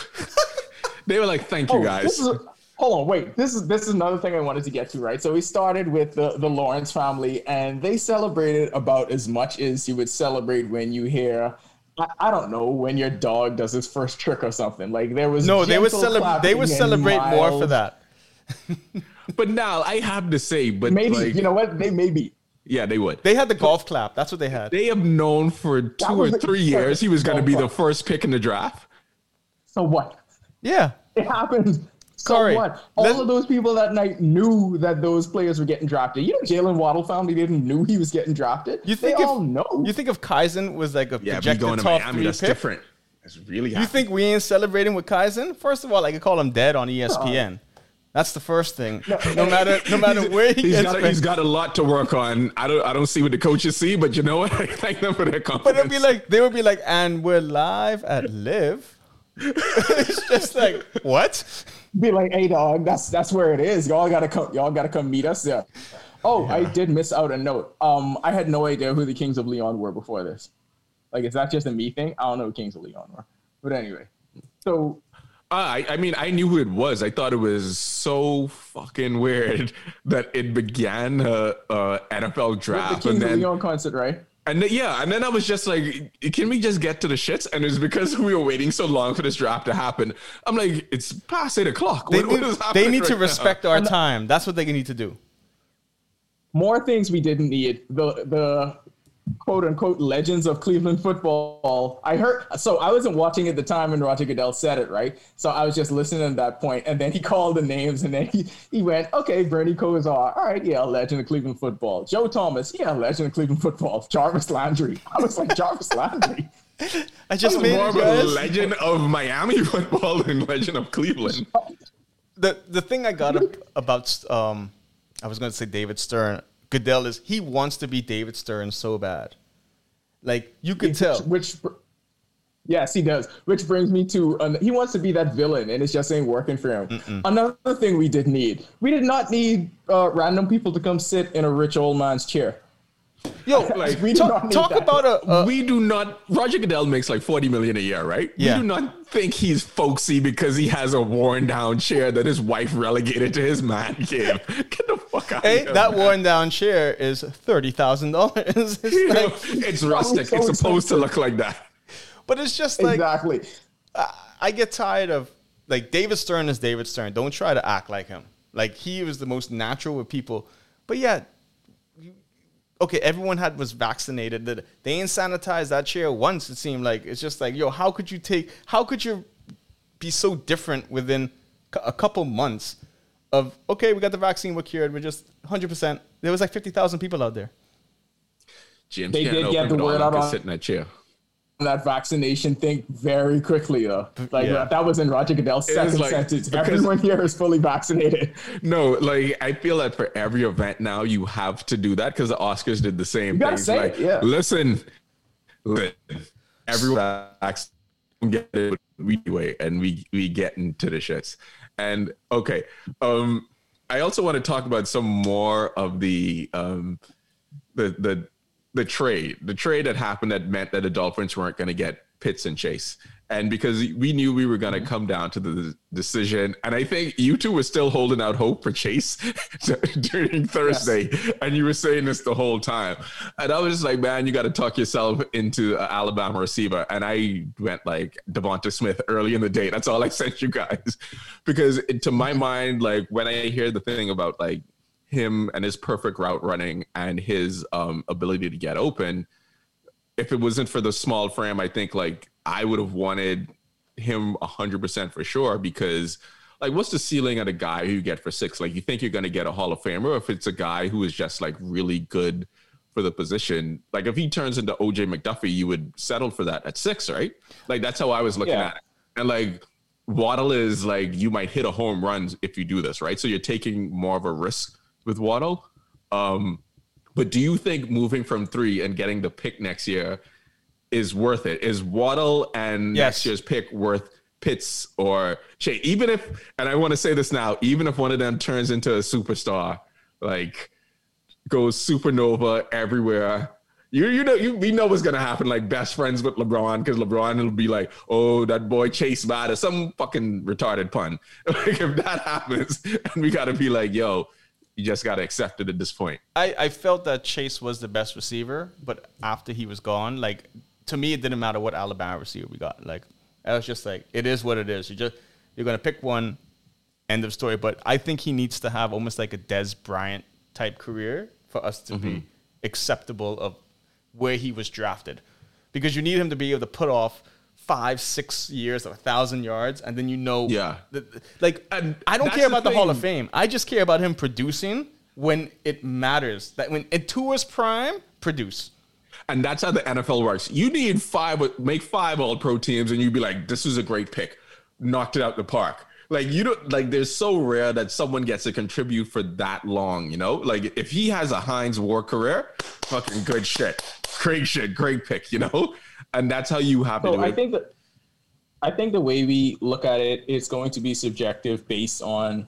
they were like, "Thank you, Oh, guys." This is, hold on, wait. This is this is another thing I wanted to get to, right? So we started with the, the Lawrence family, and they celebrated about as much as you would celebrate when you hear. I, I don't know when your dog does his first trick or something. Like there was no, they would celebrate. They would clapping and celebrate more for that. but now I have to say, but Maybe like, you know what? They maybe yeah, they would. They had the golf clap. That's what they had. They have known for two or was the- three years he was going to be the first pick in the draft. so what? yeah, It happened So Sorry. what? All Let- of those people that night knew that those players were getting drafted. You know, Jaylen Waddle family didn't knew he was getting drafted. You think they if, all know? You think if Kaizen was like a Yeah, but projected going to top Miami, three that's pick, different. It's really You happening. think we ain't celebrating with Kaizen? First of all, I could call him dead on ESPN. That's the first thing. No, matter no matter where he He's gets got, a, he's got a lot to work on. I don't I don't see what the coaches see, but you know what? I thank them for their confidence. But it'd be like they would be like, and we're live at Live. it's just like what? be like, hey dog, that's that's where it is. Y'all gotta come. Y'all gotta come meet us. Yeah. Oh, I did miss out a note. Um, I had no idea who the Kings of Leon were before this. Like, is that just a me thing? I don't know who Kings of Leon were. But anyway, so I, I mean, I knew who it was. I thought it was so fucking weird that it began a, a NFL the draft, Kings and then Leon concert, right? and then, yeah, and then I was just like, can we just get to the shits? And it's because we were waiting so long for this draft to happen. I'm like, it's past eight o'clock. They What- what need, is they happening need to right now? respect our time. That's what they need to do. More things we didn't need. The the quote unquote legends of Cleveland football. I heard so I wasn't watching at the time when Roger Goodell said it, right? So I was just listening at that point, and then he called the names, and then he, he went, okay, Bernie Kosar, all right, yeah, legend of Cleveland football. Joe Thomas, yeah, legend of Cleveland football. Jarvis Landry. I was like, Jarvis Landry. I just made more it, of a legend of Miami football than legend of Cleveland. the the thing I got ab- about um, I was going to say David Stern. Goodell is he wants to be David Stern so bad. Like you could tell. Which, yes, he does. Which brings me to um, he wants to be that villain, and it's just ain't working for him. Another thing we did need, we did not need uh, random people to come sit in a rich old man's chair. Yo, Like, we talk, talk about a, a we do not. Roger Goodell makes like forty million a year, right? Yeah. We do not think he's folksy because he has a worn down chair that his wife relegated to his man cave. Get the fuck out hey, of here. that man. worn down chair is thirty thousand dollars. You like, it's rustic. so it's supposed to look like that. but it's just like exactly. I get tired of like David Stern is David Stern. Don't try to act like him. Like he was the most natural with people. But yeah, you- okay, everyone had was vaccinated. That they ain't sanitized that chair once. It seemed like it's just like yo, how could you take? How could you be so different within c- a couple months? Of okay, we got the vaccine, we're cured, we're just 100. percent There was like 50,000 people out there. James They can't did open get the it word out can on- sitting in that chair. That vaccination thing very quickly though. Like Yeah. that was in Roger Goodell's It second like- sentence. Everyone here is fully vaccinated. No, like I feel that for every event now you have to do that because the Oscars did the same thing. like, yeah. listen, listen, everyone get it we way and we we get into the shits. And okay, um, I also want to talk about some more of the um the the the trade, the trade that happened that meant that the Dolphins weren't going to get Pitts and Chase. And because we knew we were going to mm-hmm. come down to the decision, and I think you two were still holding out hope for Chase during Thursday, and you were saying this the whole time. And I was just like, man, you got to talk yourself into an Alabama receiver. And I went like Devonta Smith early in the day. That's all I sent you guys, because to my mind, like when I hear the thing about like him and his perfect route running and his um, ability to get open. If it wasn't for the small frame, I think like I would have wanted him 100% for sure because like what's the ceiling at a guy who you get for six? Like you think you're going to get a Hall of Famer if it's a guy who is just like really good for the position. Like if he turns into OJ McDuffie, you would settle for that at six, right? Like that's how I was looking Yeah. at it. And like Waddle is like you might hit a home run if you do this, right? So you're taking more of a risk with Waddle. Um, but do you think moving from three and getting the pick next year is worth it? Is Waddle and Yes. next year's pick worth Pitts or Shea? Even if, and I want to say this now, even if one of them turns into a superstar, like goes supernova everywhere. You, you know you we know what's gonna happen like best friends with LeBron because LeBron will be like oh that boy Chase bad or some fucking retarded pun like if that happens and we gotta be like yo you just gotta accept it at this point I, I felt that Chase was the best receiver, but after he was gone, like to me, it didn't matter what Alabama receiver we got. Like I was just like, it is what it is. You just you're gonna pick one, end of story. But I think he needs to have almost like a Dez Bryant type career for us to be mm-hmm. acceptable of where he was drafted, because you need him to be able to put off five, six years of a thousand yards, and then you know, Yeah. the- like And I don't care about the Hall of. Fame. I just care about him producing when it matters. That when in Tua's prime, produce. And that's how the NFL works. You need five, make five all pro teams, and you'd be like, this was a great pick. Knocked it out the park. Like, you don't, like, there's so rare that someone gets to contribute for that long, you know? Like, if he has a Hines Ward career, fucking good shit. Great shit. Great pick, you know? And that's how you have to So do I it. think that I think the way we look at it is going to be subjective based on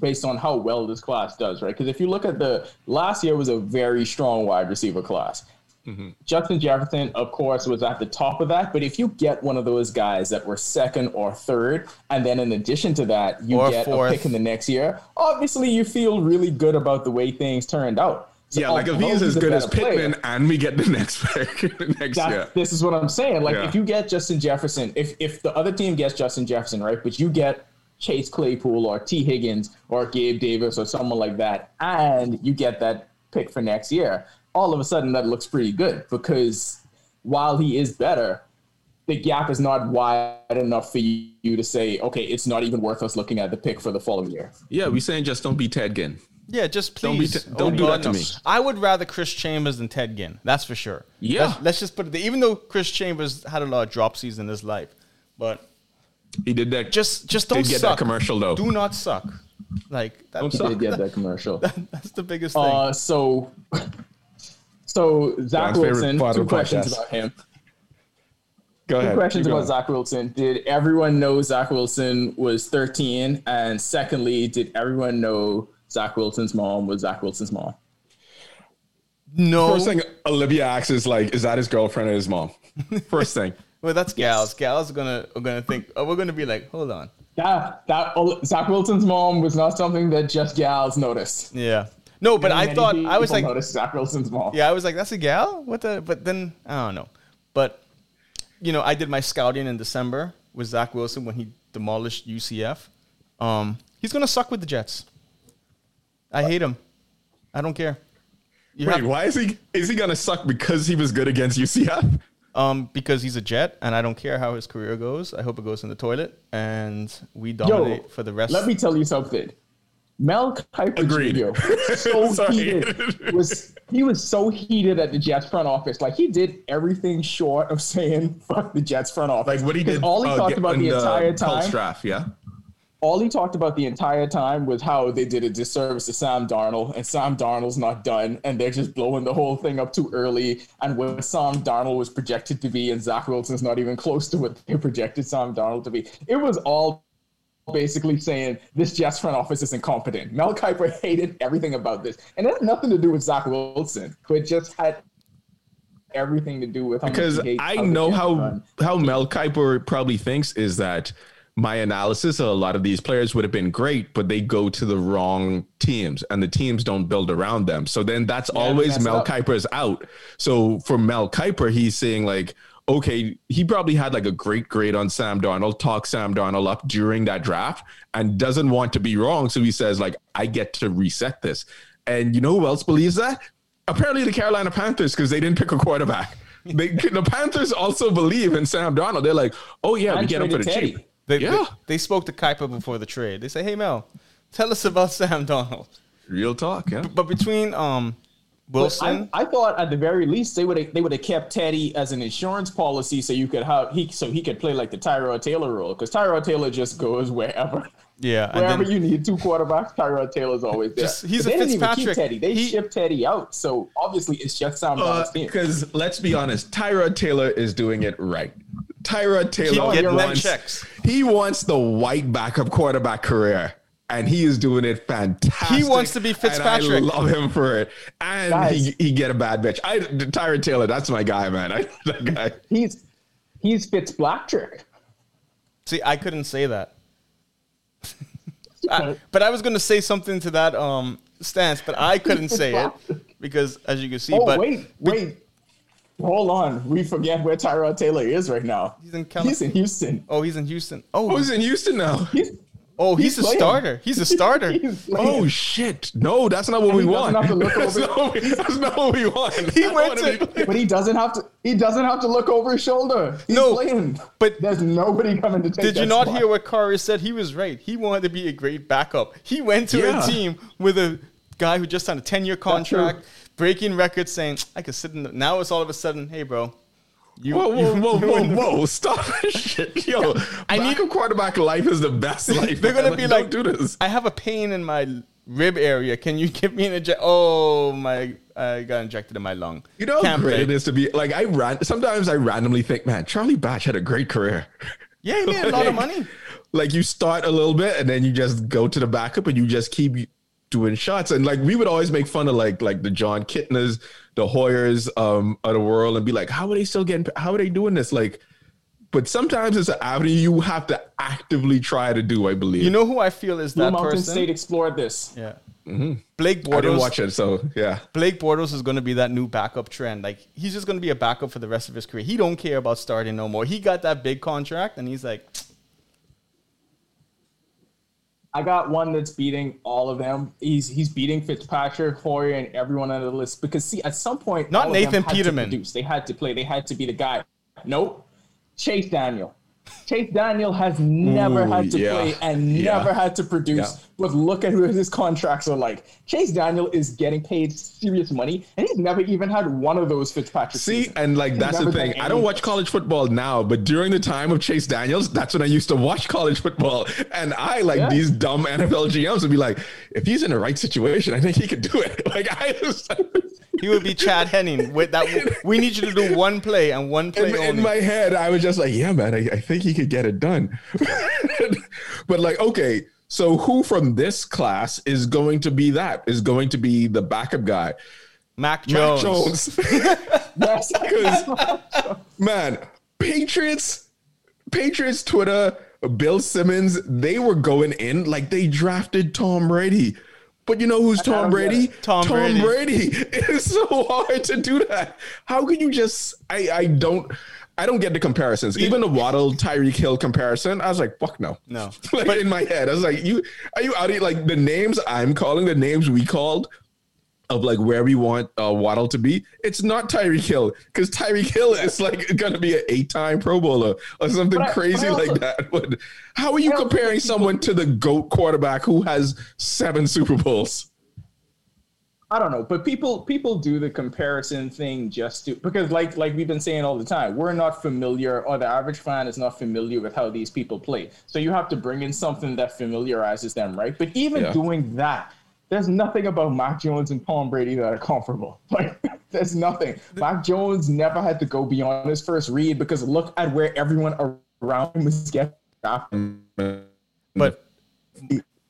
based on how well this class does, right? Because if you look at the last year was a very strong wide receiver class. Mm-hmm. Justin Jefferson, of course, was at the top of that. But if you get one of those guys that were second or third, and then in addition to that, you Or get fourth. a pick in the next year, obviously you feel really good about the way things turned out. So yeah, like if he's as good as better player- Pittman and we get the next pick next that's, year. This is what I'm saying. Like, Yeah. if you get Justin Jefferson, if if the other team gets Justin Jefferson, right, but you get Chase Claypool or Tee Higgins or Gabe Davis or someone like that, and you get that pick for next year, all of a sudden that looks pretty good because while he is better, the gap is not wide enough for you to say, okay, it's not even worth us looking at the pick for the following year. Yeah, we're saying just don't be Ted Ginn. Yeah, just Don't be please. t- don't do that to me. I would rather Chris Chambers than Ted Ginn. That's for sure. Yeah. Let's, let's just put it there. Even though Chris Chambers had a lot of dropsies in his life, but He did that. just just don't get that commercial, though. Do not suck. Like that, Don't suck. did get that commercial. that's the biggest thing. Uh, so, so Zach John's Wilson. Two of questions podcast. about him. Go ahead. Two questions about. Zach Wilson. Did everyone know Zach Wilson was 13? And secondly, did everyone know Zach Wilson's mom was Zach Wilson's mom? no, First thing Olivia asks is like, is that his girlfriend or his mom? First thing. well, that's gals. Gals are gonna are gonna think. Oh, we're gonna be like, hold on. That that Zach Wilson's mom was not something that just gals noticed. Yeah. No, but I Many thought I was like, noticed Zach Wilson's mom. Yeah, I was like, that's a gal? What the? But then, I don't know. But, you know, I did my scouting in December with Zach Wilson when he demolished UCF. Um, he's going to suck with the Jets. I hate him. I don't care. You Wait, have- why is he is he gonna suck because he was good against UCF? um, because he's a Jet, and I don't care how his career goes. I hope it goes in the toilet, and we Yo, dominate for the rest. let me tell you something. Mel Kiper Agreed. Jr. was so heated. Was he was so heated at the Jets front office? Like he did everything short of saying "fuck the Jets front office." Like what he did. All he uh, talked about in the entire Colts time. draft, yeah. All he talked about the entire time was how they did a disservice to Sam Darnold, and Sam Darnold's not done, and they're just blowing the whole thing up too early. And what Sam Darnold was projected to be, and Zach Wilson's not even close to what they projected Sam Darnold to be. It was all basically saying this Jets front office is incompetent. Mel Kiper hated everything about this, and it had nothing to do with Zach Wilson. It just had everything to do with Because I know how run. how Mel Kiper probably thinks is that my analysis of a lot of these players would have been great, but they go to the wrong teams and the teams don't build around them. So then that's always messed Mel up. Kiper's out. So for Mel Kiper, he's saying like, okay, he probably had like a great grade on Sam Darnold, talk Sam Darnold up during that draft and doesn't want to be wrong. So he says like, I get to reset this. And you know who else believes that? Apparently the Carolina Panthers, because they didn't pick a quarterback. They, the Panthers also believe in Sam Darnold. They're like, oh yeah, we get him for the traded cheap. Teddy. They, Yeah. they, they spoke to Kiper before the trade. They say, hey, Mel, tell us about Sam Darnold. Real talk, yeah. But between um, But Wilson, I, I thought at the very least they would have they would have kept Teddy as an insurance policy so you could have he so he could play like the Tyrod Taylor role because Tyrod Taylor just goes wherever. yeah, and Wherever then- you need two quarterbacks, Tyrod Taylor's always there. Just- he's But a they didn't even keep Teddy. They He- shipped Teddy out, so obviously it's just Sam Darnold's team. Because let's be honest, Tyrod Taylor is doing it right. Tyrod Taylor getting wants checks. he wants the white backup quarterback career, and he is doing it fantastic. He wants to be and Fitzpatrick. I love him for it, and Guys. he, he get a bad bitch. I Tyrod Taylor, that's my guy, man. I that guy. He's he's Fitz Blacktrick. see, I couldn't say that. I- but I was going to say something to that um stance, but I couldn't say it because, as you can see, Oh but wait, wait. Hold on. We forget where Tyrod Taylor is right now. He's in Cali- He's in Houston. oh, he's in Houston. Oh, Oh, he's in Houston now. He's Oh, he's, He's a playing. starter. He's a starter. He's. Oh shit! No, that's not what we he want. doesn't have to look that's, over- not what we, that's not what we want. He I went wanna be- but he doesn't have to. He doesn't have to look over his shoulder. He's No, playing. but- there's nobody coming to take. Did you that not spot. hear what Kari said? He was right. He wanted to be a great backup. He went to Yeah. a team with a guy who just signed a 10 year contract, breaking records, saying, I could sit in the. Now it's all of a sudden, hey, bro. You, Whoa, whoa, you- whoa, whoa, whoa! Stop shit, yo! I need- a quarterback life is the best life. They're gonna be like, do this. I have a pain in my rib area. Can you give me an injection? Oh my! I got injected in my lung. You know how great play. it is to be like I ran. Sometimes I randomly think, man, Charlie Batch had a great career. Yeah, he made a lot of money. Like you start a little bit and then you just go to the backup and you just keep doing shots. And like we would always make fun of like like the Jon Kitnas, the Hoyers um of the world and be like, how are they still getting? How are they doing this? Like, but sometimes it's an avenue you have to actively try to do. I believe. You know who I feel is Blue that Mountain person? State explored this. Yeah. Blake Bortles. I didn't watch it, so yeah. Blake Bortles is going to be that new backup trend. Like he's just going to be a backup for the rest of his career. He don't care about starting no more. He got that big contract, and he's like, I got one that's beating all of them. He's he's beating Fitzpatrick, Hoyer, and everyone on the list because see, at some point, Not all of them Nathan Peterman. They had to play. They had to be the guy. Nope. Chase Daniel. Chase Daniel has never Ooh, had to yeah. play and Yeah. never had to produce. Yeah. But look at who his contracts are like. Chase Daniel is getting paid serious money, and he's never even had one of those Fitzpatrick. See, seasons. and like He's that's the thing. I don't watch college football now, but during the time of Chase Daniels, that's when I used to watch college football. And I like these dumb NFL GMs would be like, if he's in the right situation, I think he could do it. Like I just he would be Chad Henning with that. We need you to do one play and one play in, in my head, I was just like, yeah, man, I, I think he could get it done. but like, okay, so who from this class is going to be that? Is going to be the backup guy? Mac Mac Jones. Jones. Yes. 'Cause, man, Patriots, Patriots Twitter, Bill Simmons, they were going in like they drafted Tom Brady. But you know who's Tom Brady? it. Tom Brady. Brady. It is so hard to do that. How can you just? I I don't. I don't get the comparisons. Even the Waddle Tyreek Hill comparison, I was like, fuck no. No. like But- in my head, I was like, you are you out of like the names I'm calling, the names we called of like where we want uh, Waddle to be. It's not Tyreek Hill because Tyreek Hill is like going to be an eight-time Pro Bowler or something I- crazy also- like that. But how are you comparing someone to the goat quarterback who has seven Super Bowls? I don't know, but people people do the comparison thing just to because like like we've been saying all the time, we're not familiar or the average fan is not familiar with how these people play. So you have to bring in something that familiarizes them, right? But even Yeah. doing that, there's nothing about Mac Jones and Tom Brady that are comfortable. Like there's nothing. Mac Jones never had to go beyond his first read because look at where everyone around him was getting after. But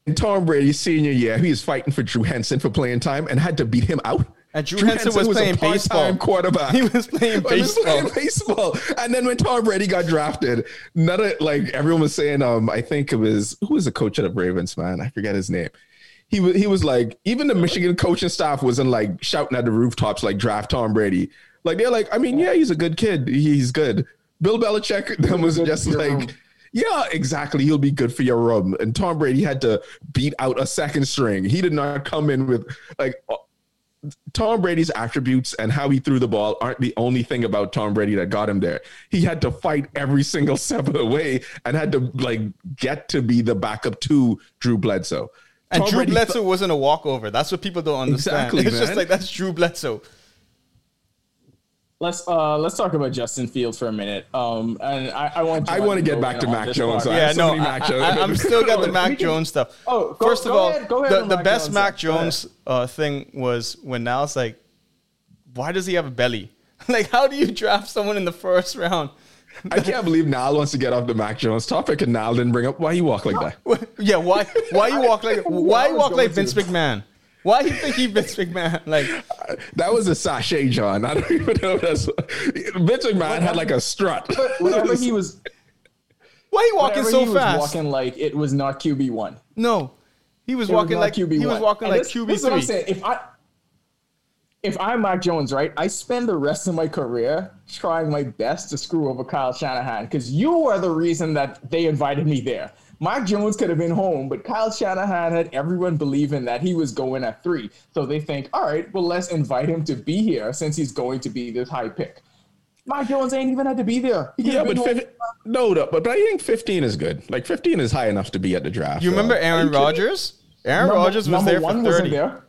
In Tom Brady's senior year, he was fighting for Drew Henson for playing time and had to beat him out. And Drew Henson was a playing part-time baseball. quarterback. He was playing baseball. He was playing baseball. baseball. And then when Tom Brady got drafted, none of like everyone was saying, um, I think it was who was the coach of the Ravens, man? I forget his name. He was he was like, even the Michigan coaching staff wasn't like shouting at the rooftops like draft Tom Brady. Like they're like, I mean, yeah, he's a good kid. He's good. Bill Belichick then was just like, room. yeah, exactly. He'll be good for your room. And Tom Brady had to beat out a second string. He did not come in with like uh, Tom Brady's attributes and how he threw the ball aren't the only thing about Tom Brady that got him there. He had to fight every single step of the way and had to like get to be the backup to Drew Bledsoe. And Tom Drew Brady Bledsoe wasn't a walkover. That's what people don't understand. Exactly, it's just like that's Drew Bledsoe. Let's uh let's talk about Justin Fields for a minute. Um and I, I want I want to get back to Mac Jones. part. I Yeah, have so no, I, Mac Jones. I, am still got the Mac Jones stuff. Oh, go- first of go all, ahead- go ahead the, the Mac best Jones Mac stuff. Jones uh, thing was when Niall's like, "Why does he have a belly? like, how do you draft someone in the first round?" I can't believe Niall wants to get off the Mac Jones topic and Niall didn't bring up why you walk like that. yeah, why? Why you walk like? Why you walk like Vince to. McMahon? Why you think he Vince McMahon? Like, That was a sachet, John. I don't even know if that's Vince McMahon had like a strut. Whenever he was why you walking so he fast? was walking like it was not QB one. no, he was It walking not like QB1. he was walking And like this- QB this is what I'm three. If I if I'm Mac Jones, right, I spend the rest of my career trying my best to screw over Kyle Shanahan because you are the reason that they invited me there. Mike Jones could have been home, but Kyle Shanahan had everyone believing that he was going at three. So they think, all right, well, let's invite him to be here since he's going to be this high pick. Mike Jones ain't even had to be there. He Yeah, but been home. fif- no, no, but I think 15 is good. Like 15 is high enough to be at the draft. You remember Aaron Rodgers? Aaron Number- Rodgers was number there one for wasn't 30. there.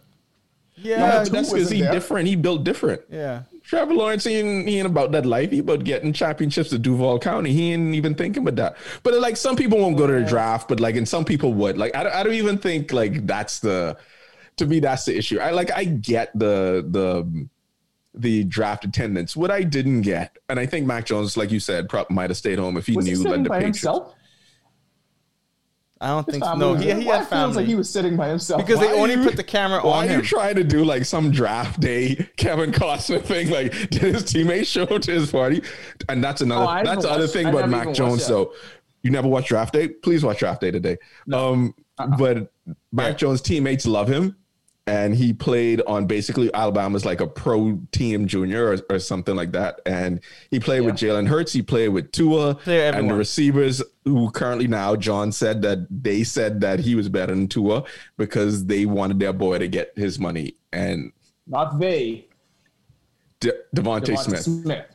Yeah, Number two because he there. different. He built different. yeah. Trevor Lawrence, he ain't, he ain't about that life. He about getting championships at Duval County. He ain't even thinking about that. But like some people won't go to the draft, but like and some people would. Like I, don't- I don't even think like that's the to me that's the issue. I like I get the the the draft attendance. What I didn't get, and I think Mac Jones, like you said, probably might have stayed home if he Was he knew that sitting the by Patriots. himself? I don't think so. No, he, there? he had it feels like he was sitting by himself. because Why they only you- put the camera Why on are him. you trying to do like some draft day Kevin Costner thing? Like, did his teammates show up to his party? And that's another. Oh, that's the other watched- thing I about Mac Jones. watched that. though, you never watch draft day. Please watch draft day today. Um, Uh-uh. but Mac Jones' teammates love him, and he played on basically Alabama's like a pro team junior or, or something like that. And he played with Jalen Hurts. He played with Tua, and the receivers who currently now John said that they said that he was better than Tua because they wanted their boy to get his money and Not they. De- Devonta, Smith, Smith.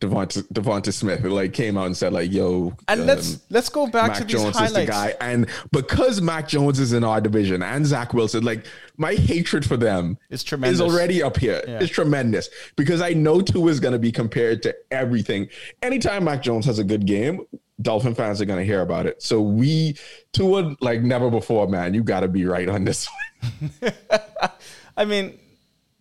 Devonta, Devonta Smith, like came out and said like, "Yo." and um, let's let's go back Mac to these Jones is the guy, and because Mac Jones is in our division and Zach Wilson, like my hatred for them is tremendous. is already up here. Yeah. It's tremendous because I know Tua is going to be compared to everything. Anytime Mac Jones has a good game, Dolphin fans are going to hear about it. So we Tua like never before, man. You got to be right on this one. I mean,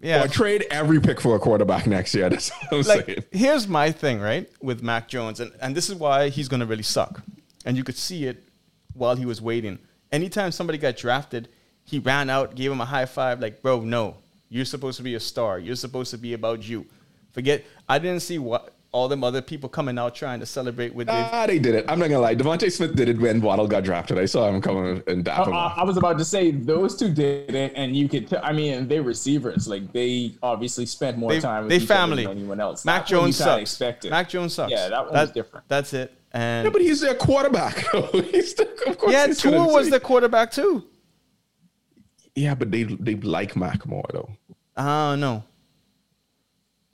yeah. Or trade every pick for a quarterback next year. That's what I'm like saying. here's my thing, right, with Mac Jones, and, and this is why he's gonna really suck. And you could see it while he was waiting. Anytime somebody got drafted, he ran out, gave him a high five, like, bro, no, you're supposed to be a star. You're supposed to be about you. Forget I didn't see what all them other people coming out trying to celebrate with their Ah, they did it. I'm not gonna lie. Devonta Smith did it when Waddle got drafted. I saw him coming and dap I, him. I. I was about to say those two did it, and you could. T- I mean, they receivers like they obviously spent more they, time. With they each other family. than anyone else. Mac That Jones kinda sucks. Expected. Mac Jones sucks. Yeah, that one That- was different. That's it. And Yeah, but he's their quarterback. he's still, of course yeah, he's Tua was say- the quarterback too. Yeah, but they they like Mac more though. I don't know.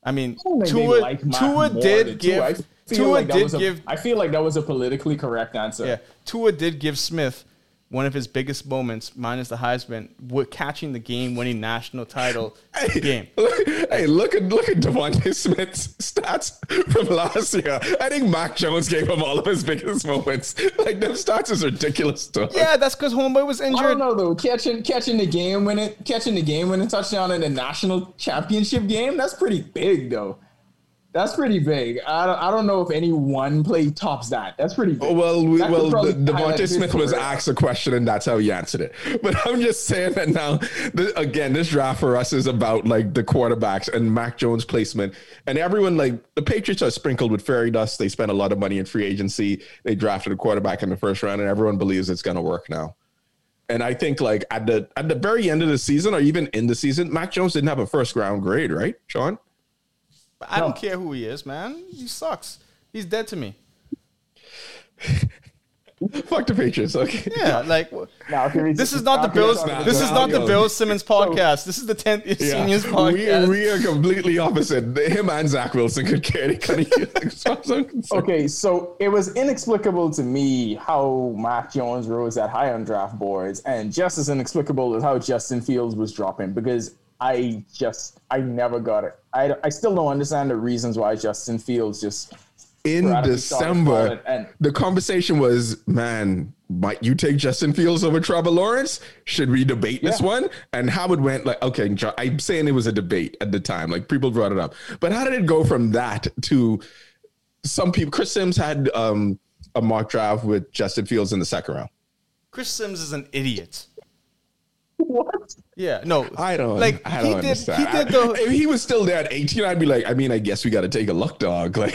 I mean, I don't think they Tua, like Tua did give feel Tua like did a- give I feel like that was a politically correct answer. yeah Tua did give Smith one of his biggest moments, minus the Heisman, with catching the game-winning national title game. hey, look at look at Devonta Smith's stats from last year. I think Mac Jones gave him all of his biggest moments. Like those stats is ridiculous. Dog. Yeah, that's because Homeboy was injured. I don't know though. Catching catching the game when it catching the game when it touchdown in the national championship game. That's pretty big though. That's pretty big. I don't, I don't know if any one play tops that. That's pretty big. Well, we, well, the, Devonta Smith was career. asked a question, and that's how he answered it. But I'm just saying that now, th- again, this draft for us is about like the quarterbacks and Mac Jones placement, and everyone like the Patriots are sprinkled with fairy dust. They spent a lot of money in free agency. They drafted a quarterback in the first round, and everyone believes it's going to work now. And I think like at the at the very end of the season, or even in the season, Mac Jones didn't have a first round grade, right, Sean? I don't care who he is, man. He sucks. He's dead to me. Fuck the Patriots. Okay. Yeah, like wh- Now, this is not the now if you're Bills. talking This is not the yo. Bill Simmons podcast. This is the tenth year Yeah, seniors we, podcast. we are completely opposite. Him and Zach Wilson could carry kind of. Okay, so it was inexplicable to me how Mac Jones rose that high on draft boards, and just as inexplicable as how Justin Fields was dropping because I just I never got it. I, I still don't understand the reasons why Justin Fields just In December, and the conversation was, man, might you take Justin Fields over Trevor Lawrence? Should we debate this one? And how it went, like, okay, I'm saying it was a debate at the time, like people brought it up. But how did it go from that to some people? Chris Sims had um, a mock draft with Justin Fields in the second round. Chris Sims is an idiot. What? Yeah, no, I don't like. I he don't did. understand. He did the. if he was still there at 18, I'd be like, I mean, I guess we got to take a look, dog. Like,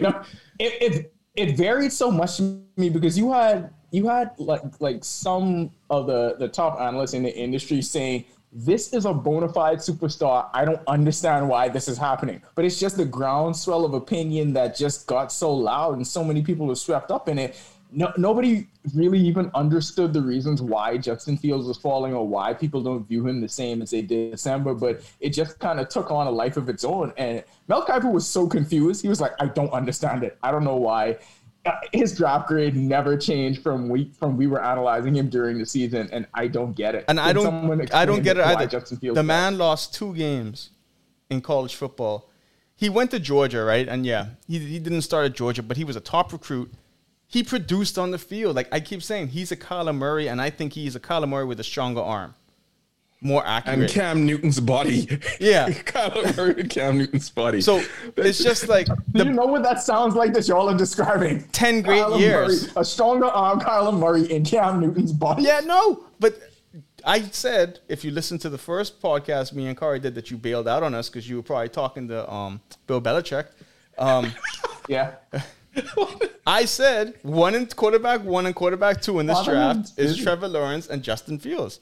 No, it, it it varied so much to me because you had you had like like some of the the top analysts in the industry saying this is a bona fide superstar. I don't understand why this is happening, but it's just the groundswell of opinion that just got so loud and so many people were swept up in it. No, nobody really even understood the reasons why Justin Fields was falling or why people don't view him the same as they did in December, but it just kind of took on a life of its own. And Mel Kiper was so confused. He was like, I don't understand it. I don't know why. Uh, His draft grade never changed from we from we were analyzing him during the season, and I don't get it. And I don't, I don't get it either. Justin Fields the man lost two games in college football. He went to Georgia, right? And yeah, he, he didn't start at Georgia, but he was a top recruit. He produced on the field. Like I keep saying, he's a Kyler Murray, and I think he's a Kyler Murray with a stronger arm, more accurate. And Cam Newton's body. Yeah. Kyler Murray and Cam Newton's body. so it's just like Do the you know what that sounds like that y'all are describing? 10 great Kyler years. Murray, a stronger arm, Kyler Murray and Cam Newton's body. Yeah, no, but I said if you listen to the first podcast me and Kari did that you bailed out on us because you were probably talking to um, Bill Belichick. Um, Yeah. I said one in quarterback, one in quarterback two in this draft is. Trevor Lawrence and Justin Fields.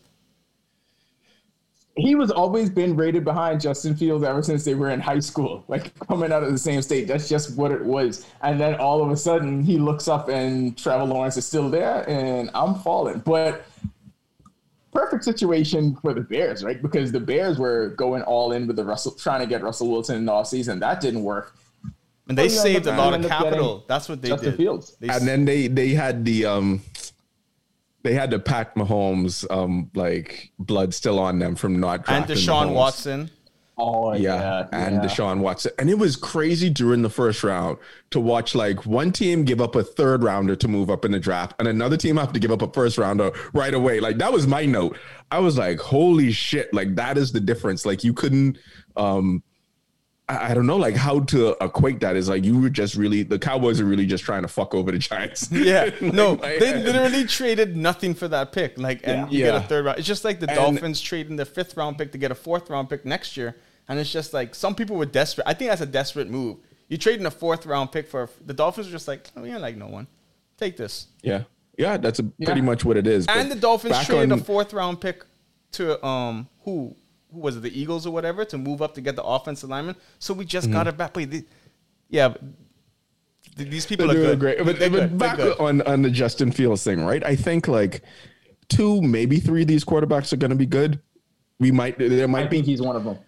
he was always been rated behind Justin Fields ever since they were in high school, like coming out of the same state. That's just what it was. And then all of a sudden, he looks up and Trevor Lawrence is still there, and I'm falling. But perfect situation for the Bears, right? Because the Bears were going all in with the Russell, trying to get Russell Wilson in the offseason. That didn't work. And they Well, you saved a lot of capital. That's what they Justin did. Fields. They and then they they had the um they had the Pat Mahomes um like blood still on them from not and drafting Deshaun Mahomes. Watson. Oh, Yeah, and yeah. Deshaun Watson. And it was crazy during the first round to watch like one team give up a third rounder to move up in the draft and another team have to give up a first rounder right away. Like that was my note. I was like, holy shit, like that is the difference. Like you couldn't um I don't know like how to equate that is like you were just really the Cowboys are really just trying to fuck over the Giants. Yeah, Like, no, like, they literally traded nothing for that pick. Like, and you get a third round. It's just like the And- Dolphins trading the fifth round pick to get a fourth round pick next year. And it's just like some people were desperate. I think that's a desperate move. You trading a fourth round pick for the Dolphins are just like, oh, yeah, like no one. Take this. Yeah. Yeah, that's a, Yeah. pretty much what it is. And the Dolphins traded on- a fourth round pick to um who who was it the Eagles or whatever to move up to get the offensive lineman. So we just mm-hmm. got it back. Wait, the, yeah, but these people They're are doing good. great. But, They're but good. They're back on on the Justin Fields thing, right? I think like two, maybe three of these quarterbacks are going to be good. We might there might I be. think he's one of them.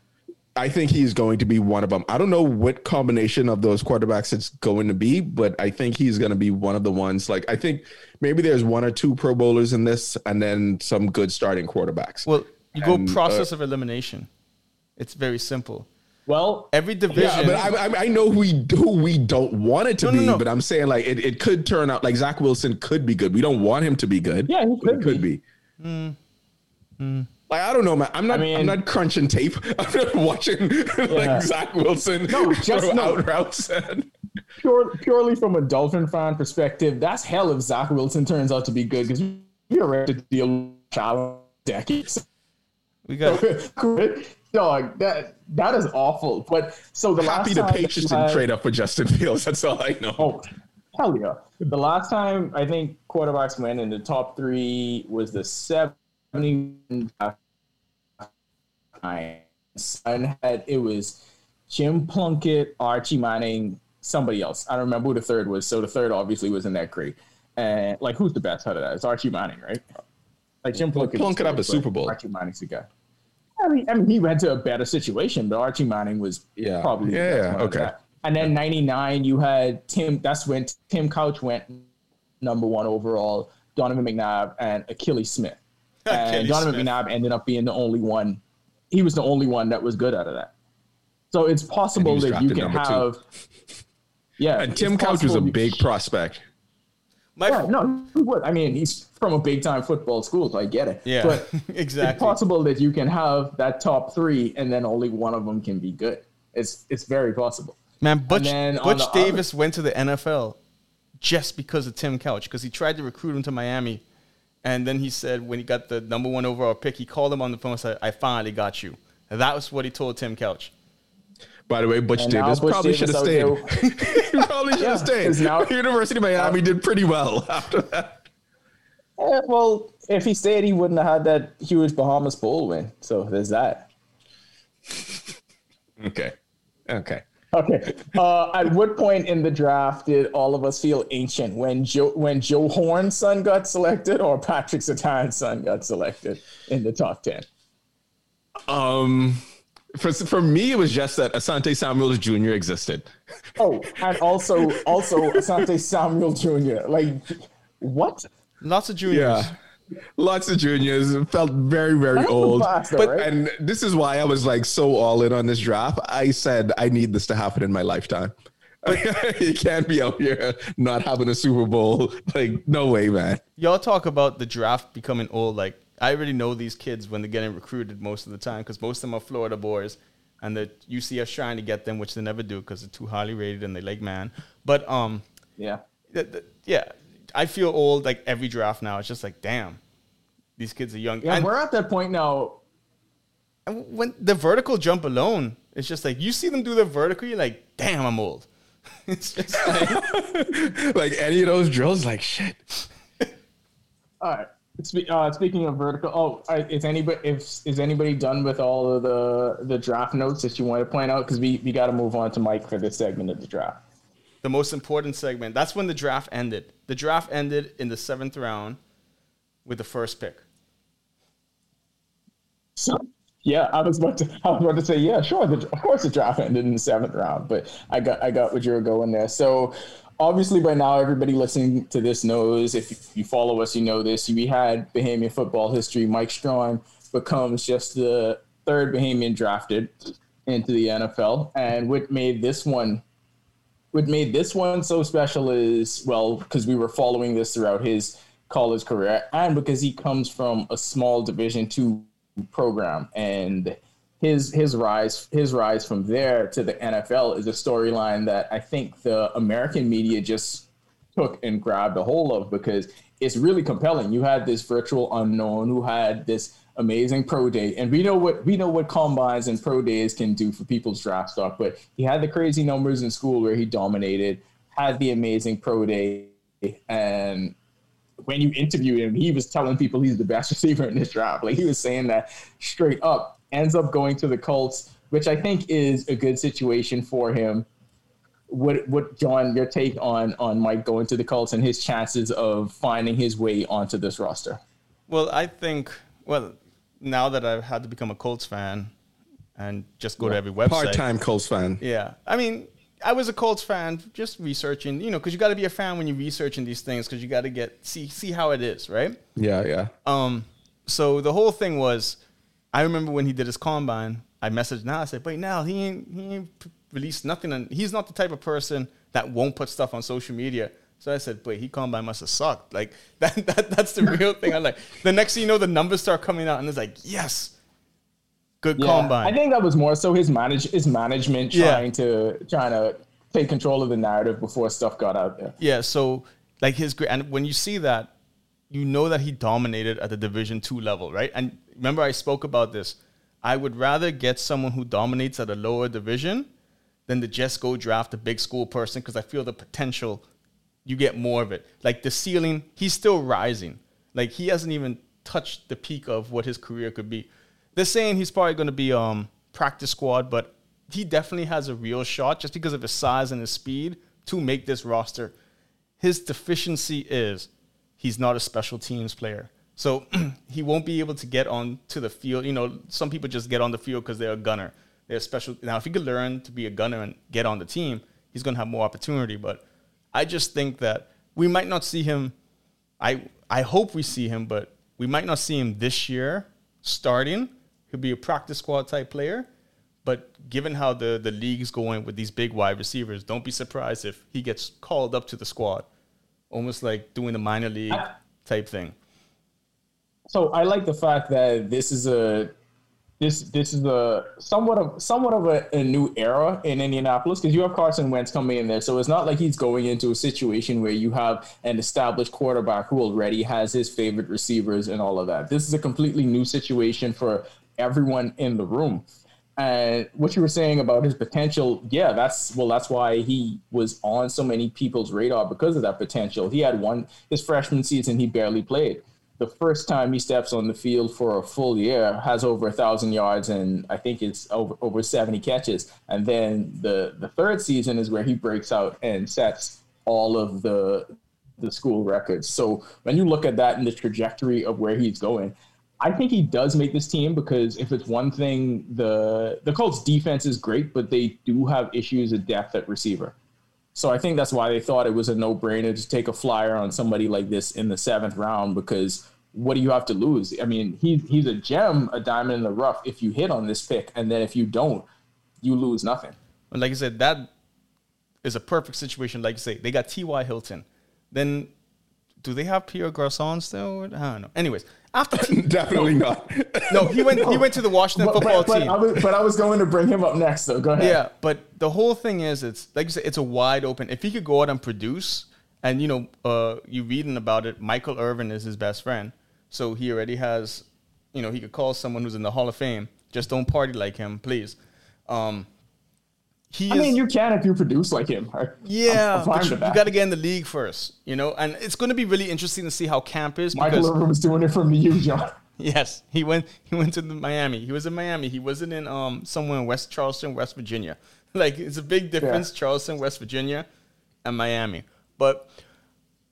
I think he's going to be one of them. I don't know what combination of those quarterbacks it's going to be, but I think he's going to be one of the ones. Like I think maybe there's one or two Pro Bowlers in this, and then some good starting quarterbacks. Well, you go And, uh, process of elimination. It's very simple. Well, Every division. Yeah, but I, I, I know who we who we don't want it to No, no, be, no. but I'm saying like it, it could turn out like Zach Wilson could be good. We don't want him to be good. Yeah, he but could could be. Like I don't know, man. I'm not. I I mean- am not crunching tape. I'm not watching Yeah. like Zach Wilson No, just throw no. out routes. And, pure, purely from a Dolphin fan perspective, that's hell if Zach Wilson turns out to be good because you're ready to deal with challenge decades. We got Dog, that that is awful. But so the happy last the time Patriots you didn't trade up for Justin Fields. That's all I know. Oh, hell yeah. The last time I think quarterbacks went in the top three was the 70 and had it was Jim Plunkett, Archie Manning, somebody else. I don't remember who the third was. So the third obviously was in that crate. And like who's the best out of that? It's Archie Manning, right? Like Jim Plunkett. Plunkett is up a good, Super Bowl. Archie Manning's the guy. I mean, I mean, he went to a better situation, but Archie Manning was Yeah. probably Yeah, yeah, okay. And then '99, you had Tim. That's when Tim Couch went number one overall. Donovan McNabb and Akili Smith. And Akili Donovan Smith. McNabb ended up being the only one. He was the only one that was good out of that. So it's possible that you can number two. have. Yeah, And Tim Couch was a big prospect. My Yeah, no, he would. I mean, he's from a big time football school, so I get it. yeah, but it's exactly. possible that you can have that top three and then only one of them can be good. It's it's very possible. Man, Butch, Butch the other- Davis went to the NFL just because of Tim Couch because he tried to recruit him to Miami, and then he said when he got the number one overall pick, he called him on the phone and said, "I finally got you." And that was what he told Tim Couch. By the way, Butch And Davis probably should have stayed. he probably should Yeah, have stayed. 'cause now- University of Miami did pretty well after that. Eh, well, if he stayed, he wouldn't have had that huge Bahamas Bowl win. So there's that. Okay. Okay. Okay. Uh, at what point in the draft did all of us feel ancient when Joe when Joe Horn's son got selected or Patrick Surtain's son got selected in the top ten? Um, for for me, it was just that Asante Samuel Jr. existed. Oh, and also also Asante Samuel Jr. Like what? Lots of juniors. Yeah. Lots of juniors felt very, very That's old. class though, but right? and this is why I was like so all in on this draft. I said I need this to happen in my lifetime. you can't be out here not having a Super Bowl. Like, no way, man. Y'all talk about the draft becoming old. Like I already know these kids when they're getting recruited most of the time because most of them are Florida boys, and the UCF's trying to get them, which they never do because they're too highly rated and they like man. But um, Yeah. th- th- yeah, I feel old like every draft now. It's just like, damn, these kids are young. Yeah, and, we're at that point now. and when the vertical jump alone, it's just like you see them do the vertical, you're like, damn, I'm old. it's just like, Like any of those drills, like shit. All right. Uh, speaking of vertical, oh, is anybody if is anybody done with all of the the draft notes that you want to point out? Because we we got to move on to Mike for this segment of the draft. the most important segment. That's when the draft ended. The draft ended in the seventh round with the first pick. So yeah, I was about to I was about to say yeah, sure. The, of course, the draft ended in the seventh round, but I got I got what you were going there. So obviously, by now, everybody listening to this knows. If you follow us, you know this. We had Bahamian football history. Mike Strong becomes just the third Bahamian drafted into the NFL, and what made this one what made this one so special is well because we were following this throughout his college career and because he comes from a small division two program and his his rise his rise from there to the NFL is a storyline that I think the American media just took and grabbed a hold of because it's really compelling. You had this virtual unknown who had this amazing pro day, and we know what we know what combines and pro days can do for people's draft stock. But he had the crazy numbers in school where he dominated, had the amazing pro day, and when you interviewed him, he was telling people he's the best receiver in this draft. Like he was saying that straight up. Ends up going to the Colts, which I think is a good situation for him what what John your take on on Mike going to the Colts and his chances of finding his way onto this roster? Well, I think well now that I've had to become a Colts fan and just go to every website. Part time Colts fan. Yeah, I mean, I was a Colts fan, just researching, you know, because you got to be a fan when you're researching these things, because you got to get see see how it is, right? Yeah, yeah. Um, so the whole thing was, I remember when he did his combine, I messaged now. I said, "Wait, now he ain't he ain't released nothing, and he's not the type of person that won't put stuff on social media." So I said, "Wait, he combine must have sucked." Like that, that that's the real thing. I'm like, the next thing you know, the numbers start coming out, and it's like, yes, good combine. I think that was more so his manage his management Yeah. trying to trying to take control of the narrative before stuff got out there. Yeah, so like his great, and when you see that, you know that he dominated at the Division two level, right? And remember, I spoke about this. I would rather get someone who dominates at a lower division than to just go draft a big school person because I feel the potential you get more of it. Like the ceiling, he's still rising. Like he hasn't even touched the peak of what his career could be. They're saying he's probably going to be um practice squad, but he definitely has a real shot just because of his size and his speed to make this roster. His deficiency is he's not a special teams player. So he won't be able to get on to the field. You know, some people just get on the field because they're a gunner. They're special. Now, if he could learn to be a gunner and get on the team, he's going to have more opportunity. But I just think that we might not see him. I I hope we see him, but we might not see him this year starting. He'll be a practice squad type player. But given how the, the league's going with these big wide receivers, don't be surprised if he gets called up to the squad. Almost like doing the minor league type thing. So I like the fact that this is a this this is a somewhat of somewhat of a, a new era in Indianapolis because you have Carson Wentz coming in there. So it's not like he's going into a situation where you have an established quarterback who already has his favorite receivers and all of that. This is a completely new situation for everyone in the room. And what you were saying about his potential, yeah, that's well, that's why he was on so many people's radar because of that potential. He had one his freshman season, he barely played. The first time he steps on the field for a full year has over a thousand yards and I think it's over over 70 catches. And then the the third season is where he breaks out and sets all of the the school records. So when you look at that and the trajectory of where he's going, I think he does make this team because if it's one thing, the the Colts defense is great, but they do have issues of depth at receiver. So I think that's why they thought it was a no brainer to take a flyer on somebody like this in the seventh round because what do you have to lose? I mean, he, he's a gem, a diamond in the rough if you hit on this pick. And then if you don't, you lose nothing. And like I said, that is a perfect situation. Like you say, they got T.Y. Hilton. Then do they have Pierre Garcon still? I don't know. Anyways, after T- Definitely not. no, he went he went to the Washington But, football but, but team. I was, but I was going to bring him up next, though. Go ahead. Yeah, but the whole thing is, it's like you said, it's a wide open. If he could go out and produce, and you know, uh, you reading about it, Michael Irvin is his best friend, so he already has, you know, he could call someone who's in the Hall of Fame. Just don't party like him, please. Um, he I is, mean, you can if you produce like him. I- yeah, I'm, I'm you, with got to get in the league first, you know, and it's going to be really interesting to see how camp is Michael Irvin was doing it from the U, John. Yes, he went. He went to the Miami. He was in Miami. He wasn't in um somewhere in West Charleston, West Virginia. Like it's a big difference, Charleston, West Virginia, and Miami. But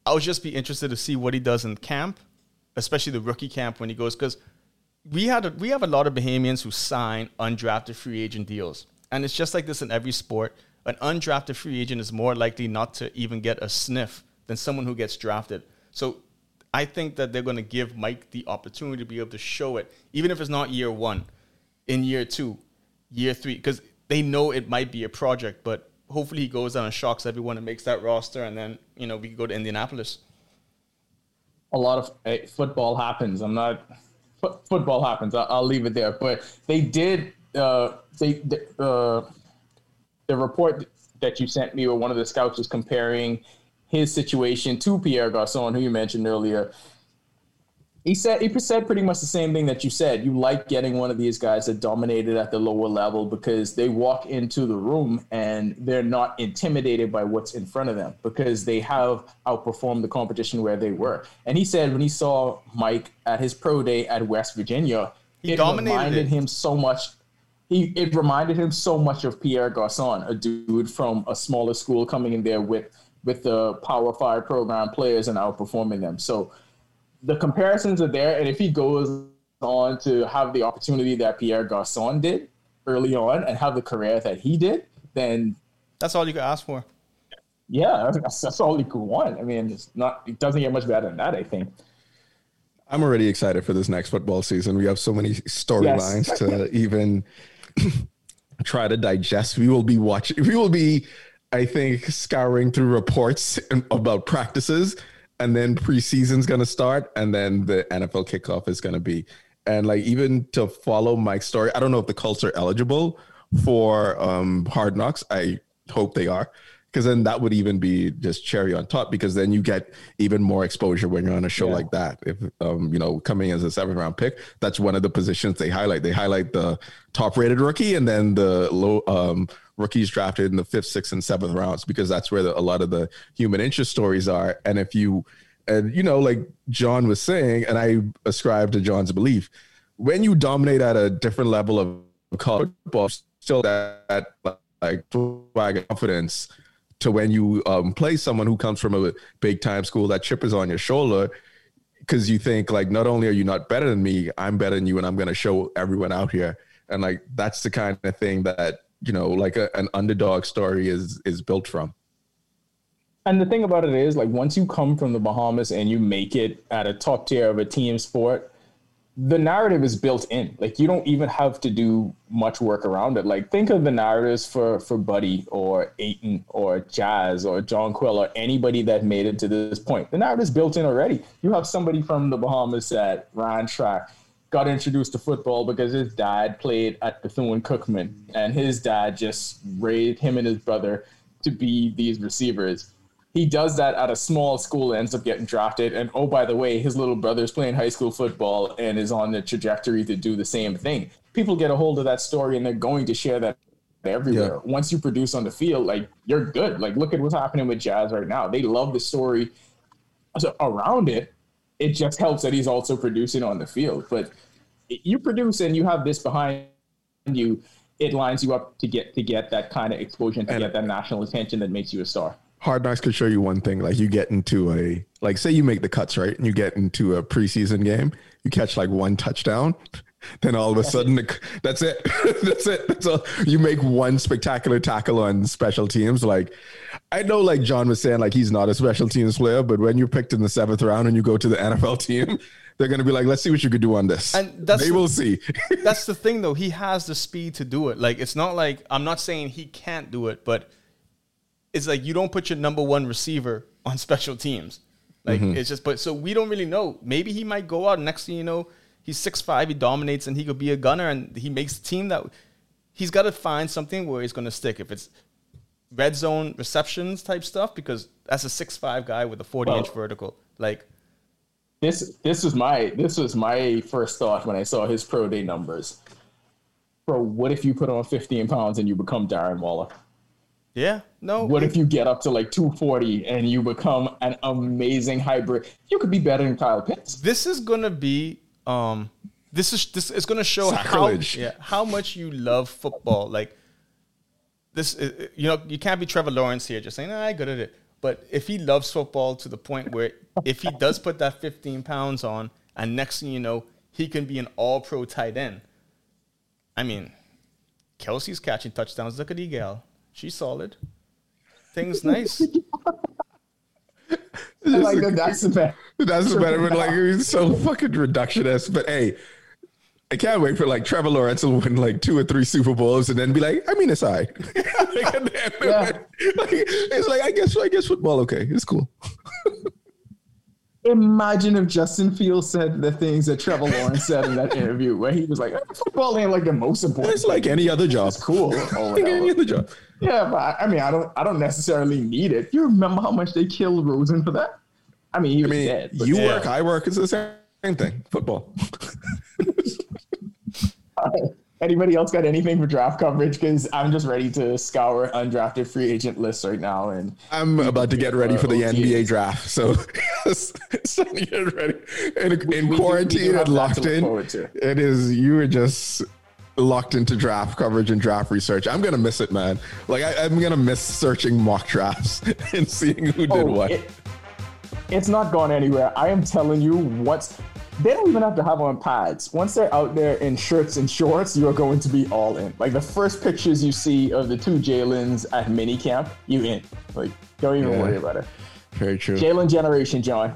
I would just be interested to see what he does in camp, especially the rookie camp when he goes, because we had a, we have a lot of Bahamians who sign undrafted free agent deals, and it's just like this in every sport. An undrafted free agent is more likely not to even get a sniff than someone who gets drafted. So I think that they're going to give Mike the opportunity to be able to show it, even if it's not year one, in year two, year three, because they know it might be a project, but hopefully he goes down and shocks everyone and makes that roster, and then you know we go to Indianapolis. a lot of eh, football happens. I'm not fo- football happens. I'll, I'll leave it there. But they did. Uh, they the, uh, the report that you sent me, or one of the scouts was comparing his situation to Pierre Garcon, who you mentioned earlier. He said he said pretty much the same thing that you said. You like getting one of these guys that dominated at the lower level because they walk into the room and they're not intimidated by what's in front of them because they have outperformed the competition where they were. And he said when he saw Mike at his pro day at West Virginia, He it dominated reminded it. him so much. He it reminded him so much of Pierre Garcon, a dude from a smaller school coming in there with with the Power Five program players and outperforming them. So the comparisons are there, and if he goes on to have the opportunity that Pierre Garcon did early on and have the career that he did, then That's all you could ask for. yeah, that's, that's all you could want. I mean, it's not it doesn't get much better than that. I think. I'm already excited for this next football season. We have so many storylines Yes. to even try to digest. We will be watching. We will be, I think, scouring through reports about practices, and then preseason's going to start, and then the NFL kickoff is going to be. And like even to follow Mike's story, I don't know if the Colts are eligible for um, Hard Knocks. I hope they are. Because then that would even be just cherry on top. Because then you get even more exposure when you're on a show Yeah. like that. If um, you know, coming as a seventh round pick, that's one of the positions they highlight. They highlight the top rated rookie and then the low um, rookies drafted in the fifth, sixth, and seventh rounds because that's where the, a lot of the human interest stories are. And if you, and you know, like John was saying, and I ascribe to John's belief, when you dominate at a different level of college football, still that like swag confidence to when you um, play someone who comes from a big time school, that chip is on your shoulder because you think like not only are you not better than me, I'm better than you, and I'm going to show everyone out here. And like that's the kind of thing that you know, like a, an underdog story is is built from. And the thing about it is, like, once you come from the Bahamas and you make it at a top tier of a team sport, the narrative is built in. Like, you don't even have to do much work around it. Like, think of the narratives for for Buddy or Ayton or Jazz or John Quill or anybody that made it to this point. The narrative's built in already. You have somebody from the Bahamas that ran track, got introduced to football because his dad played at Bethune Cookman, and his dad just raised him and his brother to be these receivers he does that at a small school, ends up getting drafted. And oh, by the way, his little brother's playing high school football and is on the trajectory to do the same thing. People get a hold of that story and they're going to share that everywhere. Once you produce on the field, like you're good. Like look at what's happening with Jazz right now. They love the story around it, it just helps that he's also producing on the field. But you produce and you have this behind you, it lines you up to get to get that kind of exposure to And- get that national attention that makes you a star. Hard Knocks could show you one thing. Like you get into a like say you make the cuts right, and you get into a preseason game, you catch like one touchdown, then all of a sudden that's it, that's it. That's all. You make one spectacular tackle on special teams. Like I know, like John was saying, like he's not a special teams player, but when you're picked in the seventh round and you go to the NFL team, they're gonna be like, let's see what you could do on this. And that's they will see. That's the thing, though. He has the speed to do it. Like, it's not like I'm not saying he can't do it, but it's like you don't put your number one receiver on special teams. Like, mm-hmm. it's just, but so we don't really know. Maybe he might go out. Next thing you know, he's six five, he dominates, and he could be a gunner, and he makes the team that he's got to find something where he's going to stick. If it's red zone receptions type stuff, because that's a six five guy with a 40 inch vertical. Like, This this was my this was my first thought when I saw his pro day numbers. Bro, what if you put on 15 pounds and you become Darren Waller? Yeah, no. What if you get up to like 240 and you become an amazing hybrid? You could be better than Kyle Pitts. this is gonna be um this is this is gonna show how yeah how much you love football like this is, you know you can't be Trevor Lawrence here just saying "Ah, I'm good at it but if he loves football to the point where if he does put that 15 pounds on and next thing you know he can be an all pro tight end I mean Kelce's catching touchdowns look at Egal she's solid things nice like that's the best. That's the better, but like it's so fucking reductionist. But hey, I can't wait for like Trevor Lawrence to win like two or three Super Bowls and then be like, I mean, it's all right. like, Yeah. like, it's like I guess I guess football okay, it's cool. Imagine if Justin Fields said the things that Trevor Lawrence said in that interview, where he was like, oh, "Football ain't like the most important." It's like any other job. It's cool. or Like any other job. Yeah, but I- I mean, I don't, I don't necessarily need it. You remember how much they killed Rosen for that? I mean, he I mean, dead. you yeah. work, I work. It's the same thing. Football. Anybody else got anything for draft coverage? Because I'm just ready to scour undrafted free agent lists right now. And I'm about to get ready for the Uh, NBA draft, so to get ready. In, in we do- we quarantine and locked in, it is you are just locked into draft coverage and draft research. I'm gonna miss it, man. Like I, I'm gonna miss searching mock drafts and seeing who did Oh, what. it- it's not gone anywhere. I am telling you, once they don't even have to have on pads. Once they're out there in shirts and shorts, you are going to be all in. Like the first pictures you see of the two Jalen's at minicamp, you in. Like, don't even Yeah. worry about it. Very true. Jalen generation, John.